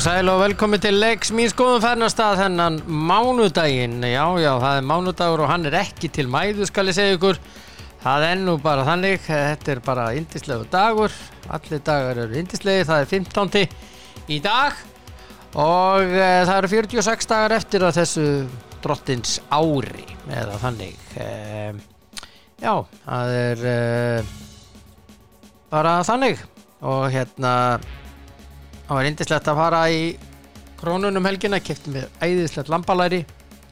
Og sæl og velkomin til leiks mín skoðum færnastað þennan mánudaginn. Já, já, það er mánudagur og hann er ekki til mæðu skal ég segja ykkur. Það er nú bara þannig, þetta er bara indislegu dagur. Allir dagar eru indislegi, það er 15. í dag og e, það eru 46 dagar eftir að þessu drottins ári eða þannig. E, já, það er e, bara þannig og hérna það var indislegt að fara í krónunum helgina, kefti með æðislegt lambalæri,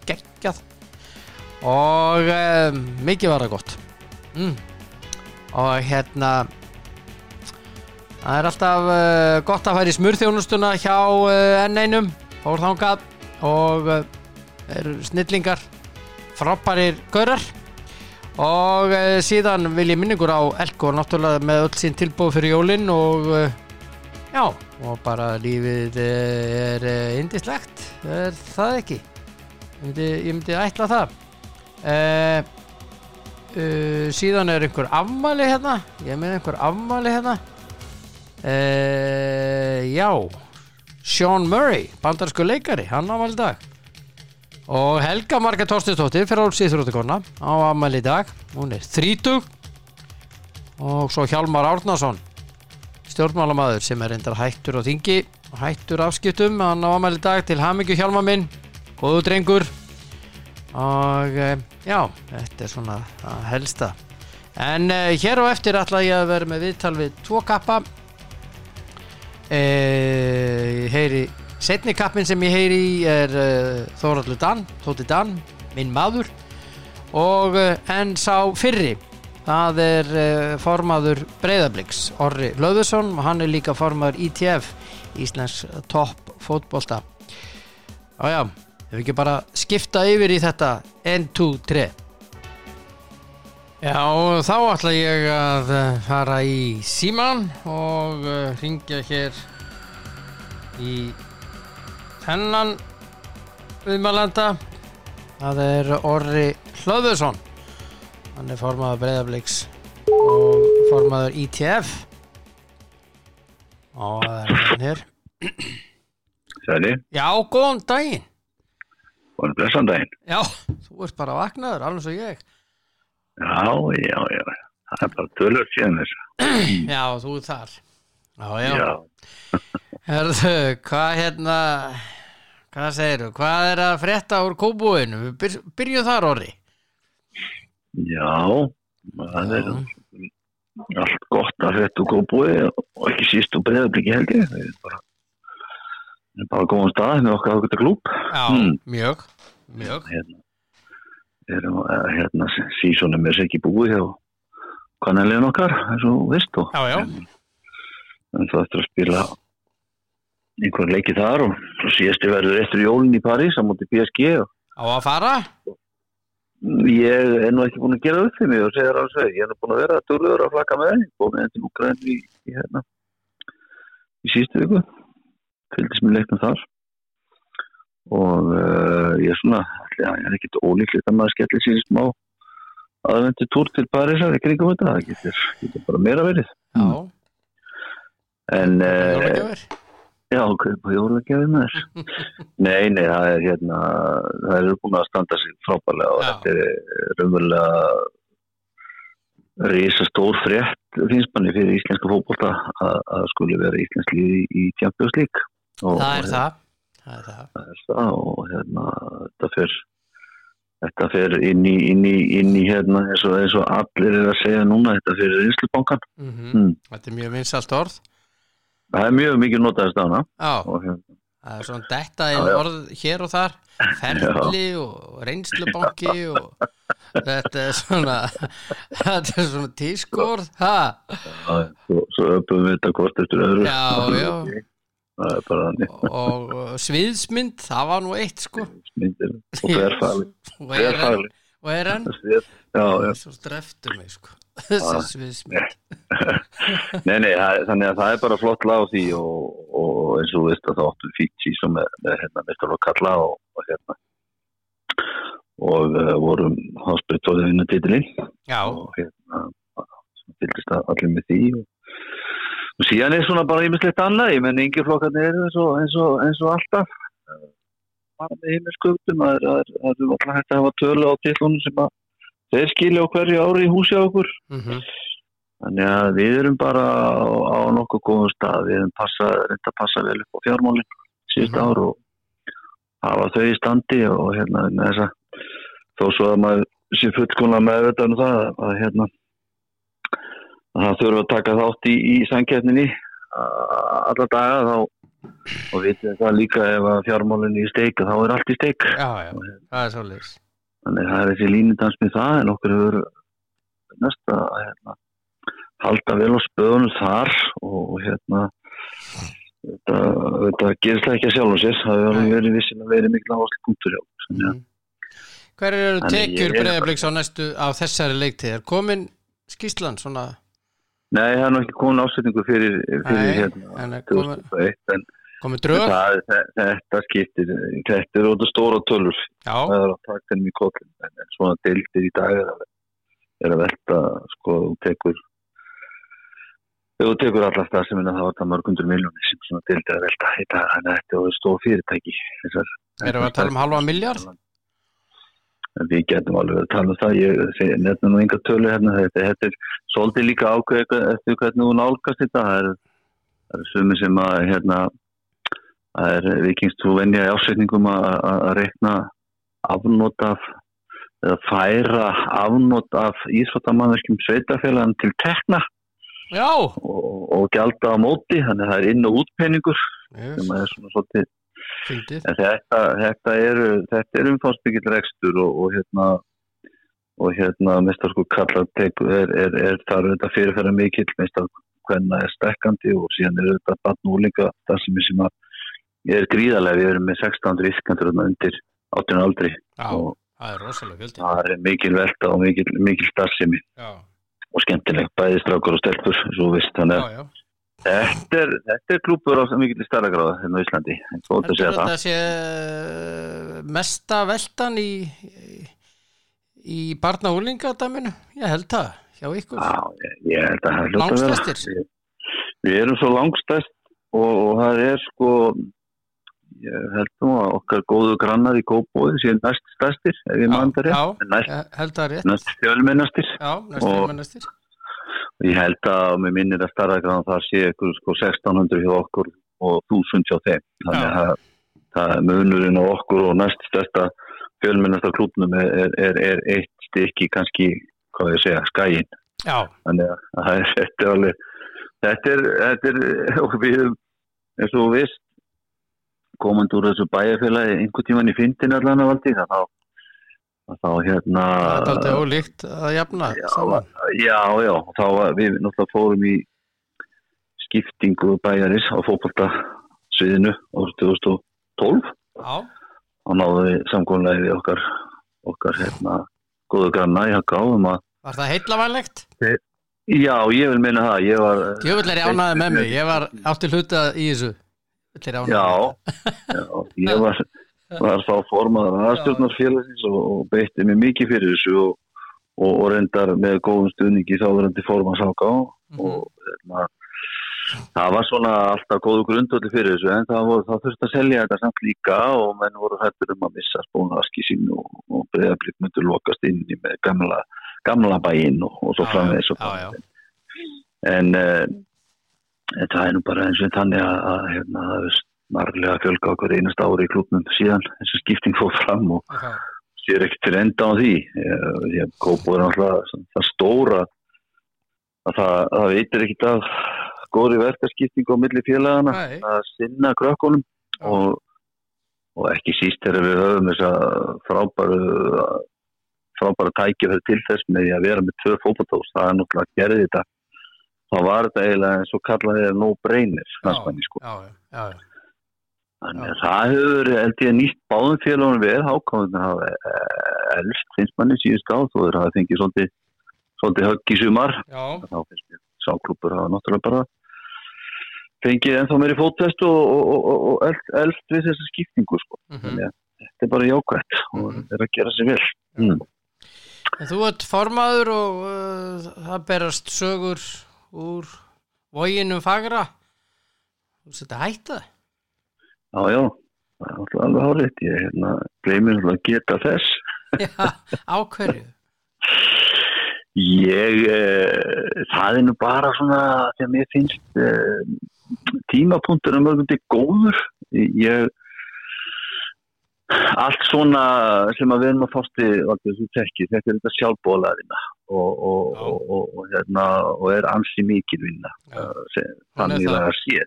geggjað. Og um, mikið var það gott. Mm. og hérna það er alltaf uh, gott að fara í smurþjónustuna hjá uh, N1 fór þángað og uh, eru snillingar frábærir görar og síðan vil ég minningur á Elko náttúrulega með öll sín tilbúið fyrir jólinn og Já, og bara lífið er indislegt, er það ekki? Ég myndi, ég myndi ætla það. Uh, uh, síðan er einhver afmæli hérna, ég með einhver afmæli hérna. Uh, já, Sean Murray, bandarsku leikari, hann afmæli í dag. Og Helga Marga Tórstistóttir, fyrir álsið þrjóttikonna, á afmæli í dag. Hún er 30. Og svo Hjalmar Árnason stjórnmálamaður sem er reyndar hættur á þingi og hættur afskiptum hann á amæli dag til Hamingju Hjalmar minn. Góðu drengur. Og já, þetta er svona að helsta. En uh, hér á eftir ætla ég að vera með viðtal við tvo kappa. Uh, ég heyri setni kappin sem ég heyri er uh, Þóraldur Dan, Tóti Dan minn maður. Og en sá fyrri það er uh, formaður Breiðabliks, Orri Löðursson og hann er líka formaður ITF Íslands topp fótbolta. Og já, hefur ekki bara skipta yfir í þetta 1, 2, 3 Já, þá ætla ég að fara í síman og uh, ringja hér í hennan viðmælanda það er Orri Hlöðursson hann er formaður Breiðabliks og formaður ITF og það er hann hér. Sæli, Já, góðan daginn. Góðan blessan daginn. Já, þú ert bara vaknaður, alveg svo ég. Já, já, já, það er bara tölur síðan þess. Já, þú ert þar. Já, já, Herðu, hvað hérna hvað segirðu, hvað er að frétta úr kóbúinu, við byr, byrjum þar orði já, það er allt gott að frétta úr góðbúi og ekki síst úr breyðabliki held ég. Það er bara, bara góðan stað með okkar ákveðta klúb. Já, Hmm. mjög, mjög Hérna, erum, eh, hérna, sísonum er sér ekki búið hjá kannanlegin okkar, eins og þú veist og Já, já, en það eftir að spila einhver leiki þar og síðasti verður eftir jólinn í París á móti PSG og á að fara ég er nú ekki búin að gera upp fyrir mig og segja það alveg, ég er nú búin að vera dörður að flaka með þeim. Og með þetta Úgræn í, í hérna í síðustu viku. Fylgist mér leiknum þar. Og uh, ég er svona ja, ég er ekkert ólíklegt að maður skellir síðan smá aðvendu túr til Parísar í kringum þetta, það getur, getur bara meira verið. Já, en uh, Já, kaupa jólagjafi með þess. nei, nei, það er hérna, það eru búin að standa sig frábælega og Já. þetta er raunverulega risa stór frétt finnst manni fyrir íslenska fótbolta að, skuli vera íslensk líði í. Og, Það er það Það er það Það er það og hérna, þetta fer þetta fer inn í, inn í, inn í hérna eins og, eins og allir er að segja núna, þetta fer einslubankan. mm Mm. Þetta er mjög vinsalt orð Það er mjög mikið notaðist Já, og hérna, það er svona detta inn Já, já. orð hér og þar. Ferli og reynslubanki og þetta er svona þetta er svona Já, svo, öpum við þetta hvort eftir öðru. Já, já. og sviðsmynd það var nú eitt sko. Myndir og þverfagli og er já, já. svo streftu mig sko Nei, nei, það, þannig að það er bara flott lag á því og, og eins og þú veist að það áttu fíkt sísum með, með hérna mestar og kalla og, og hérna. Og uh, vorum háspyrt og vinna titilinn. Já, og hérna fylgist allir með því og, og síðan er svona bara ímislegt annað. Ég menn yngir flokkarnir eru eins eins eins og alltaf. Eh, bara með himmiskuptum það er, er, er alltaf hægt að hafa tölu á tillunum sem að þeir skilja á hverju ári í húsi á okkur. Mm þannig að við erum bara á, á nokkuð góðum stað. Við erum passa, reynda að passa vel upp á fjármálinn síðust Mhm. ár og hafa þau í standi og hérna þess að þó svo að maður sé fullkomlega meðvitað um það að hérna að það þurfa að taka þátt í, í sangjarninni alla daga þá og vitið það líka ef að fjármálinn í steik þá er allt í steik. Já, já, það er svolítið þannig að það er þessi línudans með það en okkur hefur næsta að hérna, halda vel á spöðunum þar og hérna þetta, þetta gerist ekki að sjálfum sér. Það hefur verið vissin að verið mikil áherslu punktur hjá að- Hver eru tekjur ég breyðabliks á næstu á þessari leiktíð? Er komin skýslan svona? Nei, það er nú ekki komin ásetningu fyrir, fyrir Nei, hérna en er komin- 2001 en komin drög? það, þe- þetta skiptir þetta er út af stóra tölur það er að taka þeim í kollin en, svona deildir í dag er að, að velta sko, þú tekur þú tekur alla starfseminna þá er það mörgundur miljónir sem svona deildir að velta að þetta er stóð fyrirtæki þessar, erum við að tala um halva miljard? við getum alveg að tala um það. Ég nefnum nú enga tölu hérna. Þetta, er svolítið líka ákveð eftir hvernig þú nálgast þetta. Það það er sumi sem að hérna það er vikingst þú venja í ásveitningum að, reikna afnót af eða færa afnót af íþróttamannverkjum sveitafélagan til tekna og, og gjalda á móti þannig að það er inn- og útpenningur yes, sem er svona svolítið þetta, þetta eru þetta er umfáðsbyggill rekstur og, og hérna og hérna mestar sko kalla teku, er, er, er þar þetta fyrirferða mikill mestar hvenna er stekkandi og síðan er þetta batn og líka það sem er sem að er gríðarlega, við erum með 1600 viskandur undir 18 aldri. Já, og það er rosalega fjöldi. það er mikil velta og mikil, mikil starfsemi. Og skemmtileg, bæði strákar og stelpur svo vist, þannig að þetta er, er klúpur á mikil starra gráða hérna á Íslandi, en þetta það. þetta sé eh, mesta veltan í í barna úlingadaminu? Ég held það, hjá ykkur. Já, ég, held að það er að? Við, við erum svo langstæst og, og það er sko ég held nú að okkar góðu grannar í Kópóði séu næst stærstir ef ég mann það rétt, næst, rétt. næst fjölmennastir. Og- og ég held að með minnir að starra grann það sé ykkur sko 1600 hjá okkur og 1000 hjá þeim. Þannig að það, er munurinn á okkur og næst stærsta fjölmennasta klúbnum er, er, er, er eitt stykki kannski, hvað ég segja, skæin Já, þannig að er, þetta er alveg þetta er, þetta er við eins og þú veist komandi úr þessu bæjarfélagi einhvern tíman í fyndin allan af valdi þá, þá hérna það er aldrei ólíkt að jafna já, saman. já, já, þá við náttúrulega fórum í skiptingu bæjaris á fótbolta sviðinu árið 2012 Já, og náðu við samkvæmlega við okkar okkar hérna góðu granna í Haka um að var það heillavænlegt? já, ég vil meina það ég var Djöfull er ég ánæði með mig, ég var átti hluta í þessu Já, já ég var, var þá formaður aðstjórnarfélagsins og, og beitti mig mikið fyrir þessu og, og, og reyndar með góðum stuðningi þáverandi formansáka Mhm. og hérna, það var svona alltaf góðu grundvöldi fyrir þessu en það, voru, það þurfti að selja þetta samt líka og menn voru hættur um að missa spónaski sín og, breyðablikt myndur lokast inn í með gamla, gamla bæinn og, svo framvegis og framvegis. En uh, það er nú bara eins og þannig að, að hérna, það er snarlega fjölga okkur einast ári í klubnum síðan. Þessi skipting fór fram og Já, sér ekkert til enda á því. Ég, ég kópa er náttúrulega það stóra að það, það veitir ekkert af góðri verkarskipting á milli félagana Nei. að sinna krökkunum. Já. og, og ekki síst þegar við höfum þessa frábæru frábæra tækifæri til þess með því að vera með tvö fótballtós, það er náttúrulega gerði þetta þá var þetta eiginlega eins og kallaði það no brainer fannst manni, sko. já, já, já, Þannig að það hefur, held ég, nýtt báðum félagunum við, hákáðin hafa eh, elst, finnst manni síðust á, þú er að fengið svolítið, svolítið högg í sumar, þá finnst mér sáklúpur hafa náttúrulega bara fengið ennþá meiri fótfest og, og, og, og elst, elst við þessa skiptingu, sko. mhm. Þannig að þetta er bara jákvætt og Mhm. þetta er að gera sér vel. Mm. Þú ert formaður og uh, það berast sögur úr voginum fagra. Þú veist þetta hætta Já, já, það er alltaf alveg hárið ég hérna, gleymir alltaf að geta þess. Já, ákverju Ég, eh, það er nú bara svona þegar mér finnst eh, tímapunktur mörgum til góður. Ég, allt svona sem að við erum að tekki, þetta er þetta sjálfbólaðina og, og, og, og, og, hérna, og er ansi mikil vinna. Er Þannig það. að það sé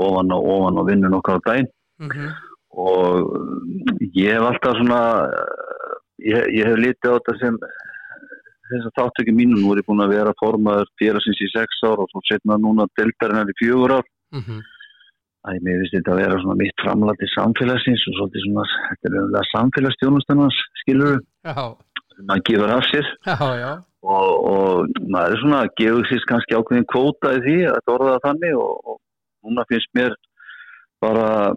ofan og ofan og vinnur nokkar á daginn. Mm og mm, ég hef alltaf svona eh, ég, ég hef litið á þetta sem þess að þáttöki mínu nú er ég búin að vera formaður félagsins í sex ár og svo setna núna deltarinnar í fjögur ár. -hmm. Æ, mér finnst þetta að vera svona mitt framlag til samfélagsins og svolítið svona, þetta er umlega samfélagsstjónustannans, skilur já, maður gefur af sér. Já, já. Og, og maður er svona gefa sér kannski ákveðin kvóta í því að orða þannig og, og núna finnst mér bara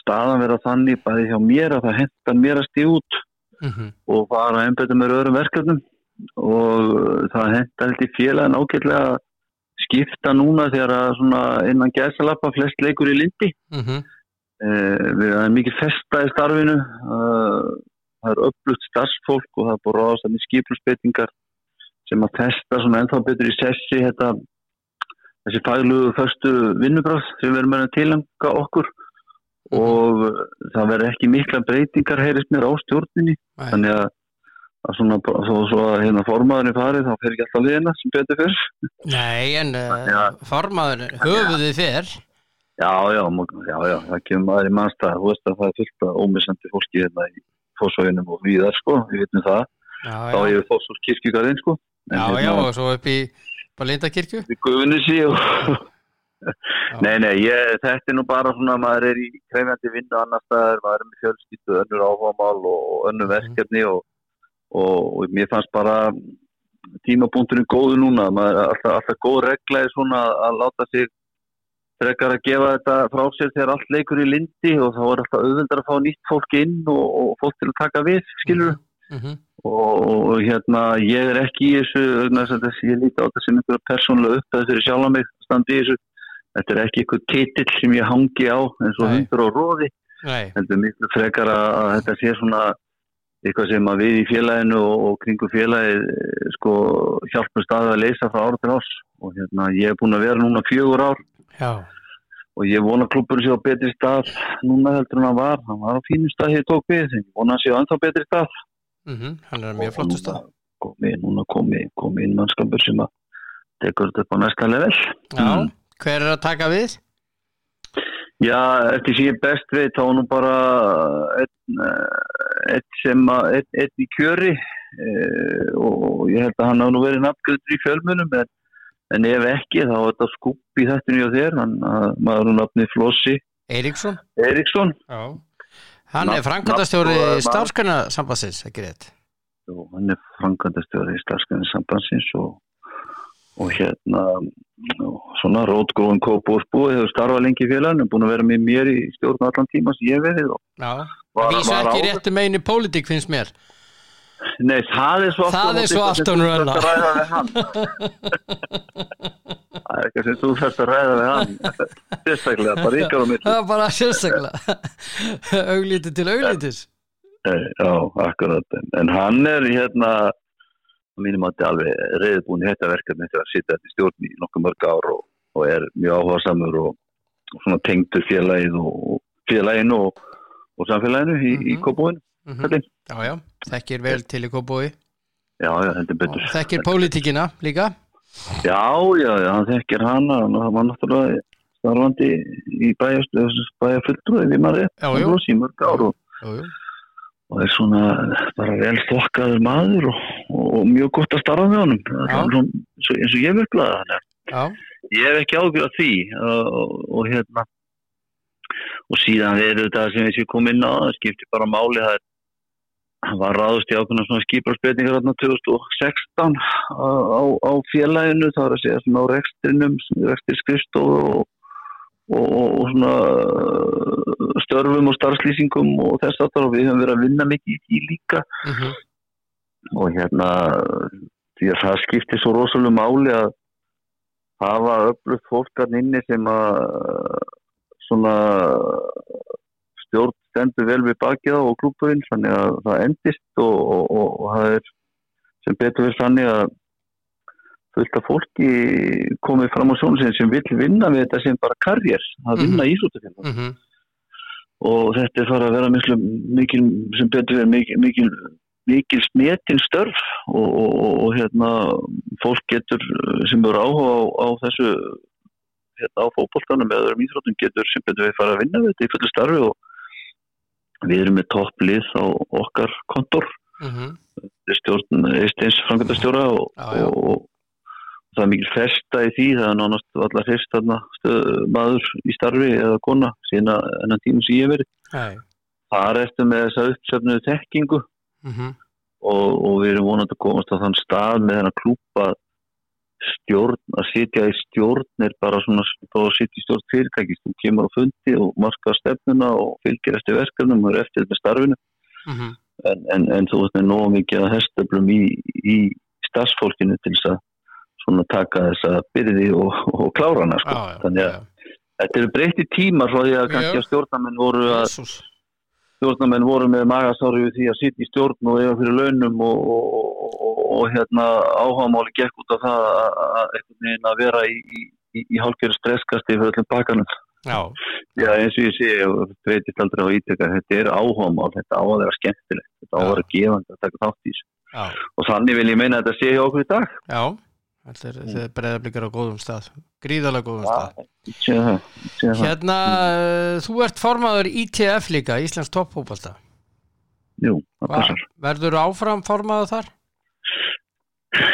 staðan vera þannig bæði hjá mér að það hentar mér að stíð út mm og fara að einbæta með öðrum verkefnum. Og það hentar held í félagin ágætlega skipta núna þegar að svona innan gæsalappa flest leikur í lindi -hmm. eh, við erum mikið festa í starfinu uh, það er upplutt starfsfólk og það er búið ráðast að með skiplusbeitingar sem að testa svona ennþá betur í sessi þetta, þessi faglugu förstu vinnubráð sem við erum að tilanga okkur. Og uh, það verður ekki mikla breytingar heyrist mér á stjórninni. Þannig að, að svona, svo, svo að hérna formaðurinn farið þá fer ekki alltaf liðina sem betur fyrr Nei, en Þannig uh, að- formaður höfuðið fyrr Já, já, já, já, það kemur maður í mannstæð, þú veist að það er fullt af ómissandi fólki hérna í fósóinum og víðar, sko, við veitum það, Já, þá já, er fósós kirkjugarinn, sko. En já, hérna, já, og svo upp í Balindakirkju Við guðunni sí og... Já. Nei, nei, ég, þetta er nú bara svona, maður er í krefjandi vinnu annar staðar, maður er með fjölskyldu, önnur áhugamál og, önnur Mhm. verkefni og, og, og mér fannst bara tímapunkturinn góðu núna, maður alltaf, alltaf góð regla er svona að láta sig frekar að gefa þetta frá sér þegar allt leikur í lindi og þá er alltaf auðvöldar að fá nýtt fólk inn og, og fólk til að taka við, skilur mm -hmm. og, og hérna ég er ekki í þessu vegna þess að þessi, ég líti á þetta sem einhverja persónulega upp fyrir sjálf mig standi í þessu. Þetta er ekki einhver titill sem ég hangi á eins og hundur á róði þetta er miklu frekar að, að þetta sé svona eitthvað sem að við í félaginu og, og kringum félagið eh, sko hjálpum staðið að leysa frá ára til ás og hérna ég er búin að vera núna fjögur ár. Já, og ég vona að klubburinn sé á betri stað núna heldur hann var, hann var á fínum stað hér tók við, ég vona að hann sé á ennþá betri stað. Mm hann er mjög flottu stað. komi, núna komi, komi inn mannskapur sem að tekur þetta upp á næsta level. Já, Mm. hver er að taka við? Já, eftir sem ég best veit þá er nú bara einn eh, einn í kjöri eh, og ég held að hann hafa nú verið nafngöldur í fjölmunum en, en ef ekki þá er þetta skupp í þættinu hjá þér hann, að, maður er nafni Flossi Eiríksson? Eriksson Já. Hann er framkvæmdastjóri nafn- og- starfskanarsambassins, ekki rétt? Og hann er framkvæmdastjóri í starfskanir sambandsins og, og hérna svona rótgróðum kópúrsbúi hefur starfað lengi í félaginu, búin að vera með mér í stjórn allan tíma sem ég var, vísu var ekki réttu megin í pólitík finnst mér Nei, það er svo Það er svo að við hann. Það er eitthvað sem þú þarfst að ræða við hann. Sérstaklega, bara ykkar á mitt. Það er bara sérstaklega Auglítið til auglítis Já, akkurat. En hann er hérna, mínum að þetta er alveg reyðbúin í þetta verkefni þegar að sitja þetta í stjórn í nokkuð mörg ár og, og er mjög áhugasamur og, og svona og, og félaginu og, og samfélaginu í, í Mhm. kópúinu. Mhm. Hvernig? Já, já, þekkir vel til í kópói Já, já, heldur betur. Þekkir pólitíkina líka Já, já, já, hann þekkir hana og hann var náttúrulega starfandi í bæjarfulltrúi við maður jú. í mörg ár og, og er svona bara vel þokkaður maður og, og mjög gott að starfa með honum. Svona, eins, og, og ég virklaði hann ég hef ekki ágjörð því og, og, og hérna og síðan er þetta sem við séum komið inn á það skiptir bara máli það er hann var ráðust í ákveðna svona skiparsbyrningar þarna 2016 á, á, á félaginu, það er að segja svona á rekstrinum, rekstir skrifstofu og, og, og svona uh, störfum og starfslýsingum og þess aftar og við höfum verið að vinna mikið í líka. Mhm, og hérna því að það skiptir svo rosalega máli að hafa öflugt fólk að inni sem að svona stjórn stendur vel við bakið á og klúpurinn þannig að það endist og, og, og, það er sem betur við þannig að fullt af fólki komið fram á sjónusinn sem vil vinna við þetta sem bara karriér, að vinna í Ísútafélagum mm -hmm. og þetta er farið að vera mikil, mikil sem betur við mikil, mikil, mikil smetin störf og, og, og, og hérna fólk getur sem eru áhuga á, á þessu hérna á fókbóltanum eða öðrum íþróttum getur sem betur við farið að vinna við þetta í fullu starfi og við erum með topplið á okkar kontor Mm -hmm. stjórn já. og, og það er mikil festa í því það er nánast allar þarna stöð, maður í starfi eða kona síðan að enn tíma sem ég hef verið það er eftir með þessa uppsöfnuðu tekkingu Mm -hmm. og, og við erum vonandi að komast á þann stað með þennan klúpa stjórn, að sitja í stjórn er bara svona, að sitja í stjórn fyrirtækist, þú kemur á fundi og marka stefnuna og fylgir eftir verkefnum og er eftir með starfinu Mm -hmm. en, en, en þú veist með nóg mikið að hestöflum í, í starfsfólkinu til þess að svona taka þessa byrði og, og klára hana sko. þannig að þetta eru breytti tímar frá því að kannski Já. að stjórnamenn voru að stjórnamenn voru með magasári við því að sitja í stjórn og eiga fyrir launum og, og, og, hérna áhámáli gekk út af það að, að, að vera í, í, í, í hálfgerðu stresskasti fyrir öllum bakanum Já, Já, eins og ég sé, og breytist aldrei á íteka, þetta er áhámál, þetta á að vera skemmtilegt, þetta á að Já. vera gefandi að taka þátt í þessu. já, Og þannig vil ég meina að þetta sé hjá okkur í dag. já Þetta er, þetta er breyðablikar á góðum stað Gríðalega góðum stað Sé það, sé það. Hérna, uh, þú ert formaður ITF líka, Íslands passar. Verður áfram formaður þar?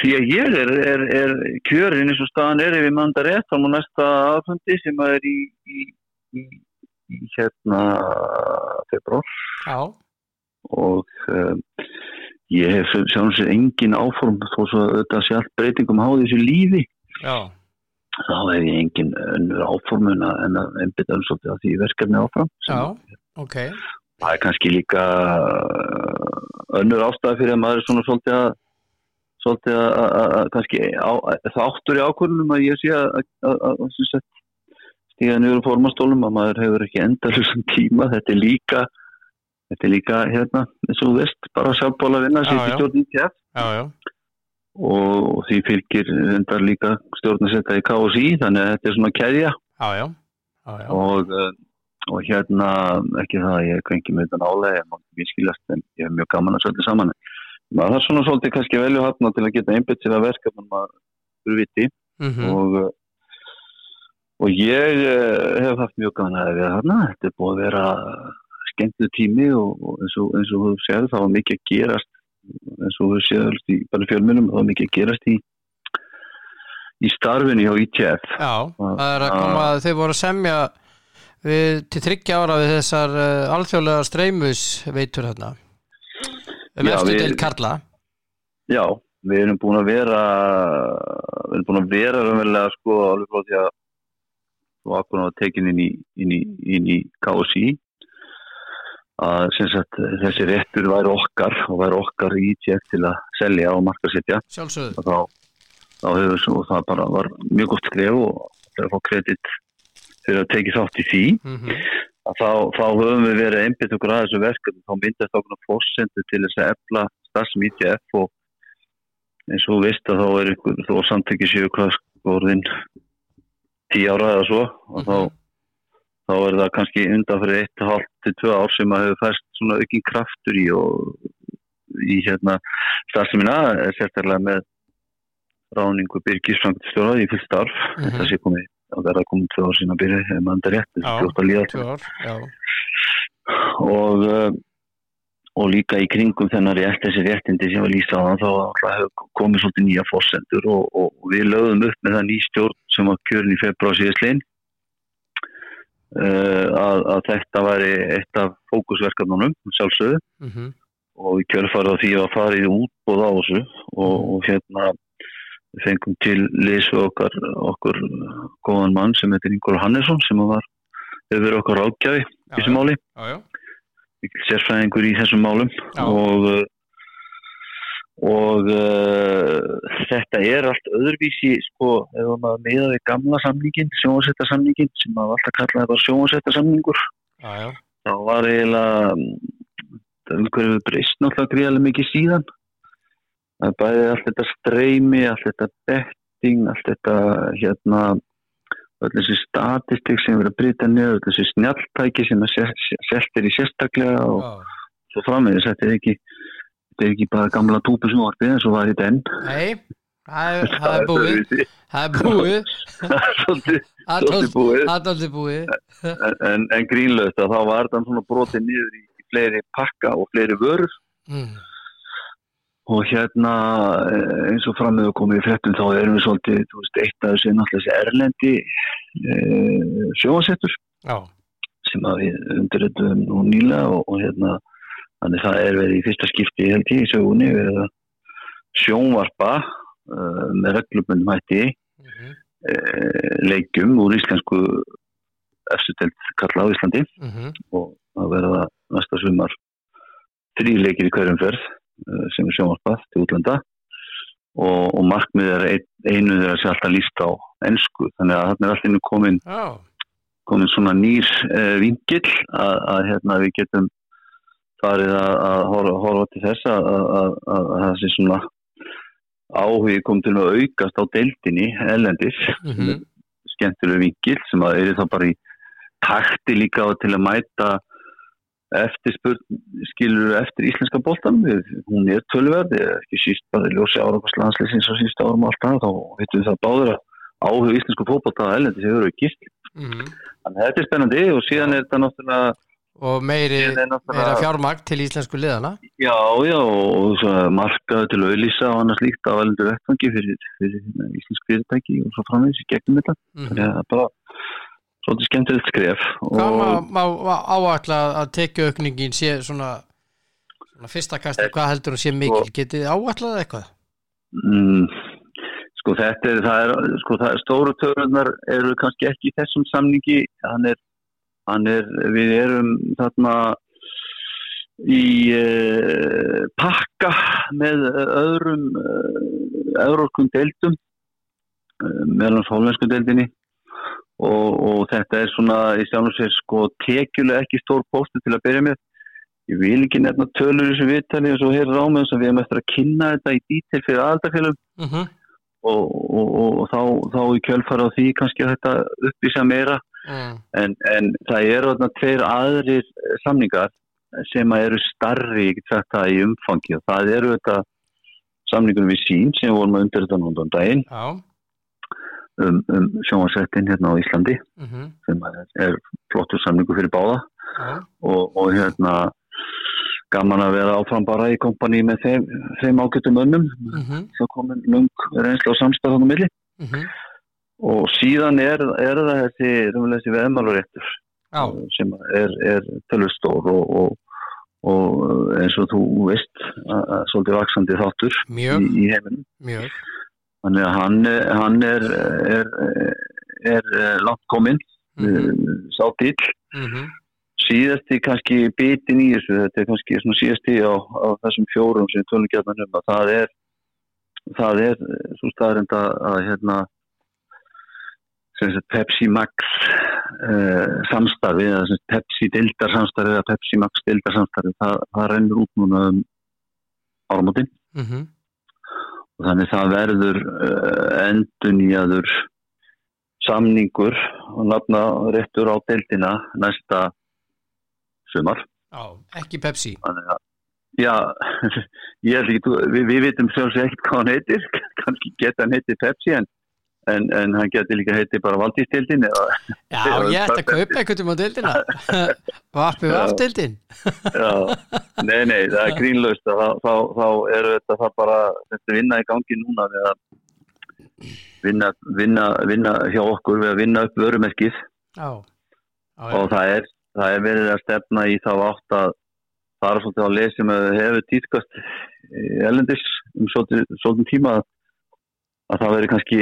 Já, ég er, er, er kjörin eins og staðan er ef ég manda rétt á næsta aðfundi sem er í, í, í, í hérna februar Já, og um, ég hef sér engin áform þó svo að þetta sé allt breytingum á þessu lífi. Já, þá hef ég engin áformun en að einbytta um svolítið að því verkefni áfram já, ok. Það er kannski líka uh, önnur ástæði fyrir að maður er svona svolítið að svolítið að, kannski á, það áttur í ákvörnum að ég sé að, stíða niður um formastólum að maður hefur ekki endalusum tíma. Þetta er líka þetta er líka hérna eins og veist bara sjálfbóla vinna sér já. í stjórn ITF Já, já, og, því fylgir endar líka stjórn að setja í KSI þannig að þetta er svona keðja. Já, já, já, og, uh, og hérna ekki það að ég kvenki með þetta nálega ég má ekki skilast en ég hef mjög gaman að svolítið saman. Maður þarf svona svolítið kannski velju hafna til að geta einbytt sér að verkefnum maður fyrir viti. Mm og, uh, og ég uh, hef haft mjög gaman að vera þarna. Þetta er búið að vera skemmtu tími og, og eins og og þú séð það var mikið að gerast eins og þú í bara fjölmunum það var mikið að gerast í í starfinu hjá ITF Já, það er að koma að þeir voru að semja við, til þryggja ára við þessar uh, alþjóðlega streymus veitur hérna um eftir til Karla. Já, við erum búin að vera við erum búin að vera raunverulega sko alveg frá því að þú akkur að tekin inn í, í, í KSI að sagt þessi réttur væri okkar og væri okkar í ITF til að selja og markasetja og þá, þá hefur það bara var mjög gott skref og það er að fá kredit fyrir að teki þátt í því. Mm að þá, þá höfum við verið einbytt okkur að þessu verkefni, þá myndast okkur fórsendu til þess að efla starfsum ITF og eins og þú veist að þá er ykkur, þó samtökið séu hvað sko orðin tíu ára eða svo og þá, Mhm. þá er það kannski undan fyrir eitt og hálft til tvö ár sem að hefur fæst svona aukin kraftur í og í hérna starfsemina, eh, sérstaklega með ráningu Birgis Frankstjóra í fullt starf, Mhm. þetta sé komið að vera komið tvö ár sína að byrja, ef maður er rétt, þessi fljótt að líða. og, uh, og líka í kringum þennan rétt, þessi réttindi sem var lýst á það, þá komið svolítið nýja fórsendur og, og, við lögðum upp með það ný stjórn sem var kjörin í februar síðastlegin að, að þetta væri eitt af fókusverkefnunum, sjálfsögðu. Mm og við kjörfarið á því að fara í útbóð á þessu og, og hérna fengum til lisu okkar okkur góðan mann sem heitir Ingóla Hannesson sem var hefur okkar ágjafi í þessu máli. Já, já, sérfræðingur í þessum málum Já. og, uh, og uh, þetta er allt öðruvísi sko, ef maður miða við gamla samningin, sjónvarsættarsamningin sem maður alltaf kallaði bara sjónvarsættarsamningur já, já, þá var eiginlega umhverfið breyst náttúrulega gríðarlega mikið síðan það er bæðið allt þetta streymi, allt þetta betting, allt þetta hérna öll þessi statistik sem verið að breyta niður, öll þessi snjalltæki sem að seltir í sérstaklega og já. svo framvegis, þetta er ekki þetta er ekki bara gamla túpusnvarpið eins og var þetta enn. Nei, það er, það er búið. Það er búið. Það Það svolítið búið. Það aldrei búið. En, en, en grínlaust að þá var þetta svona brotið niður í, fleiri pakka og fleiri vörur. Mm. og hérna eh, eins og framöðu komið í frettum þá erum við svolítið, veist, eitt af þessu er náttúrulega þessi erlendi e, sjóasettur Já, sem að við undirritum nú nýlega og, og hérna þannig það er verið í fyrsta skipti held ég í sögunni við sjónvarpa uh, með reglumundum hætti mhm, uh, leikjum úr íslensku eftir telt kalla á Íslandi. Mhm, og það verða næsta sumar þrý leikir í hverjum ferð uh, sem er sjónvarpað til útlanda. Og, og markmið er ein, einu þegar sé alltaf líst á ennsku þannig að þarna er alltaf komin, já, komin svona nýr vingill að, að hérna við getum farið að, horfa, til þess að, að, að, að það sé svona áhugi kom til að aukast á deildinni ellendis mhm, skemmtilega vingil sem að er það bara í takti líka til að mæta eftirspurn skilur eftir íslenska boltan hún er tölverð, ekki síst bara ljósi árafarslandsleysins og síst árum og allt það, þá veitum við það báður að áhuga íslensku fótbolta að ellendis hefur aukist. Mhm. Þannig að þetta er spennandi og síðan er þetta náttúrulega Og meiri, meira fjármagn til íslensku liðana Já, já, og markaðu til auðlýsa og annars líkt á elendur vettfangi fyrir, fyrir hérna, íslensk fyrirtæki og svo framvegis í gegnum þetta. Mhm. Þannig að það er bara svolítið skemmtilegt skref. Hvað má, Og má áætla að tekja aukningin sé svona, svona fyrsta kasti, hvað heldur þú sé mikil? Getið þið áætlað eitthvað? mm, sko þetta er, er, sko er stóru törunar eru kannski ekki í þessum samningi, hann er, er, við erum þarna í uh, pakka með öðrum uh, öðrorkum deildum uh, meðan sólvensku deildinni. Og, og þetta er svona í sjálf og sér sko tekjulega ekki stór póstu til að byrja með. Ég vil ekki nefna tölur í þessu viðtali og svo hér rámið þess að við erum eftir að kynna þetta í dítil fyrir aðaldafélum Mm og, og, og, og þá, þá í kjölfara á því kannski þetta uppvísa meira mm. en, en það eru þarna tveir aðrir samningar sem eru starri, sagt í umfangi. Og það eru þetta samningunum við sín sem vorum að undir þetta núndan daginn. Já, um, um sjónvarsættin hérna á Íslandi mhm, sem er, flottur samningu fyrir báða. Já, og, og hérna gaman að vera áfram bara í kompani með þeim, þeim ágættum önnum mhm, þá komin lung reynsla og samstæð þannig milli. Mhm, og síðan er, er það þessi, þessi veðmálaréttur já, sem er, er tölvustór og, og, og eins og þú veist svolítið vaksandi þáttur í, mjög, í heiminum. Mjög, þannig að hann, hann er, er, langt kominn mhm, sá dýl mhm, síðasti kannski bitin í þessu þetta er kannski síðasti á, á þessum fjórum sem tölum gætna um að það er það er svo staðrind að, hérna Pepsi Max uh, samstarfi eða Pepsi dildar samstarfi eða Pepsi Max dildar samstarfi það, það rennur út núna um áramótin. Mhm, og þannig það verður uh, endunýjaður samningur og nafna réttur á dildina næsta sumar. Já, ekki Pepsi. Þannig að, já, ég held ekki, við, við vitum sjálfsög ekkert hvað hann heitir, kannski geta hann heitir Pepsi en, en, en hann geti líka heitir bara Valdístildin eða, Já, ég ætti að kaupa einhvern um á dildina. Varpið við Já. aftildin. já, nei, nei, það er grínlaust að þá, þá, þá er þetta það bara, þetta vinna í gangi núna við að vinna, vinna, vinna hjá okkur við að vinna upp vörumerkið og já, það er, það er verið að stefna í þá átt að fara svolítið á leið sem hefur týrkast elendis um svolítið, svolítið tíma að, að það veri kannski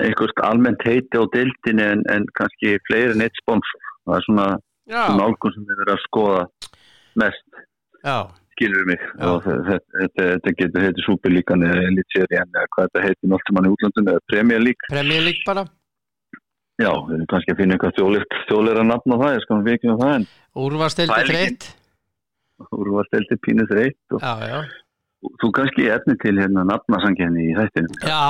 eitthvað almennt heiti á deildin en, en kannski fleiri en eitt sponsor það er svona já, nálgun sem við verðum að skoða mest já, skilur mig? Já. og þetta, þetta, þetta getur heiti Superlíkan eða Elitserien eða hvað þetta heiti náttúrulega í útlandinu eða Premier League. Bara. Já, við erum kannski að finna eitthvað þjóðleira nafn á það, ég skal við ekki um það en Úrvarstildi Pælingin. þreitt þú var stelti pínu þreitt og Já, já. Þú kannski efni til hérna nafnasangenni í þættinu Já,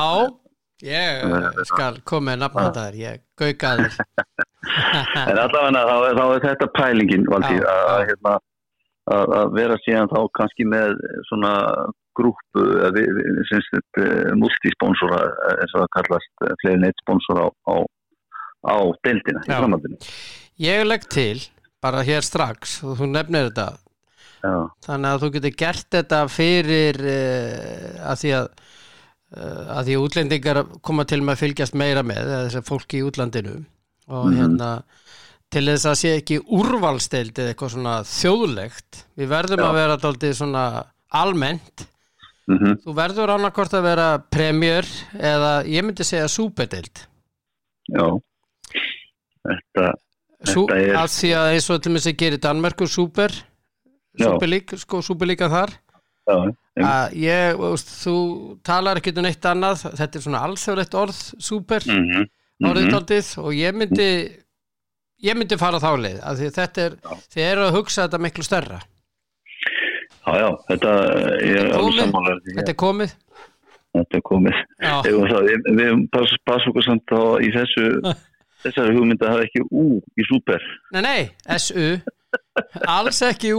ég skal koma með nafn þetta þér, ég gaukaði þér. En allavega þá, þá er þetta pælingin Valtýr, Já, að, hérna, að, að vera síðan þá kannski með svona grúpu eh, multisponsora eh, eins og það kallast eh, fleiri neitt sponsora á, á, á deildina í framhaldinu. Ég legg til, bara hér strax og þú nefnir þetta já, þannig að þú getur gert þetta fyrir uh, að því að að því útlendingar koma til með að fylgjast meira með þess að fólki í útlandinu og Mhm. hérna til þess að sé ekki úrvalsteild eða eitthvað svona þjóðlegt við verðum Já. að vera dálítið svona almennt mm þú verður annarkort að vera premjör eða ég myndi segja súperdeild já. Þetta, Sú, Þetta er- að því að eins og til þess að gera Danmerkur súper súperlík, sko súperlíka þar að ég, veist, þú talar ekki um neitt annað, þetta er svona alþjóðlegt orð, súper, mm -hmm. orðið taldið og ég myndi ég myndi fara þá leið, að þetta er Já. þið eru að hugsa þetta miklu stærra. Já, já, þetta er Komið. þetta er komið. Þetta er komið. Það, við, við pass, passum okkur samt á í þessu þessari hugmynd að hafa ekki ú í súper. Nei, nei, SU alls ekki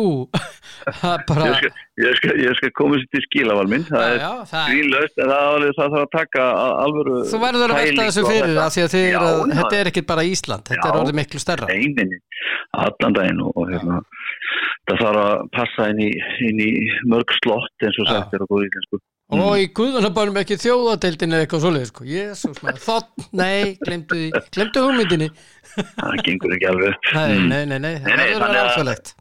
það er bara, ég skal, ég skal, ég skal koma sér til skilaval minn það já, er já, það er en það, er alveg- það þarf að taka alvöru Þú verður að velta þessu fyrir þetta. af því að þið Já, eru, já. þetta er ekkit bara Ísland, þetta Já. er orðið miklu stærra. eininni allan daginn og, og hérna, það þarf að passa inn í, inn í mörg slott eins og sagt er á góð íslensku Og í guðunabænum ekki þjóðadeildin eða eitthvað svoleið, sko. Jésús maður, þótt, nei, glemdu því, glemdu hugmyndinni. það gengur ekki alveg. Nei, Mm. nei, nei, nei, það vera að- alþjóðlegt.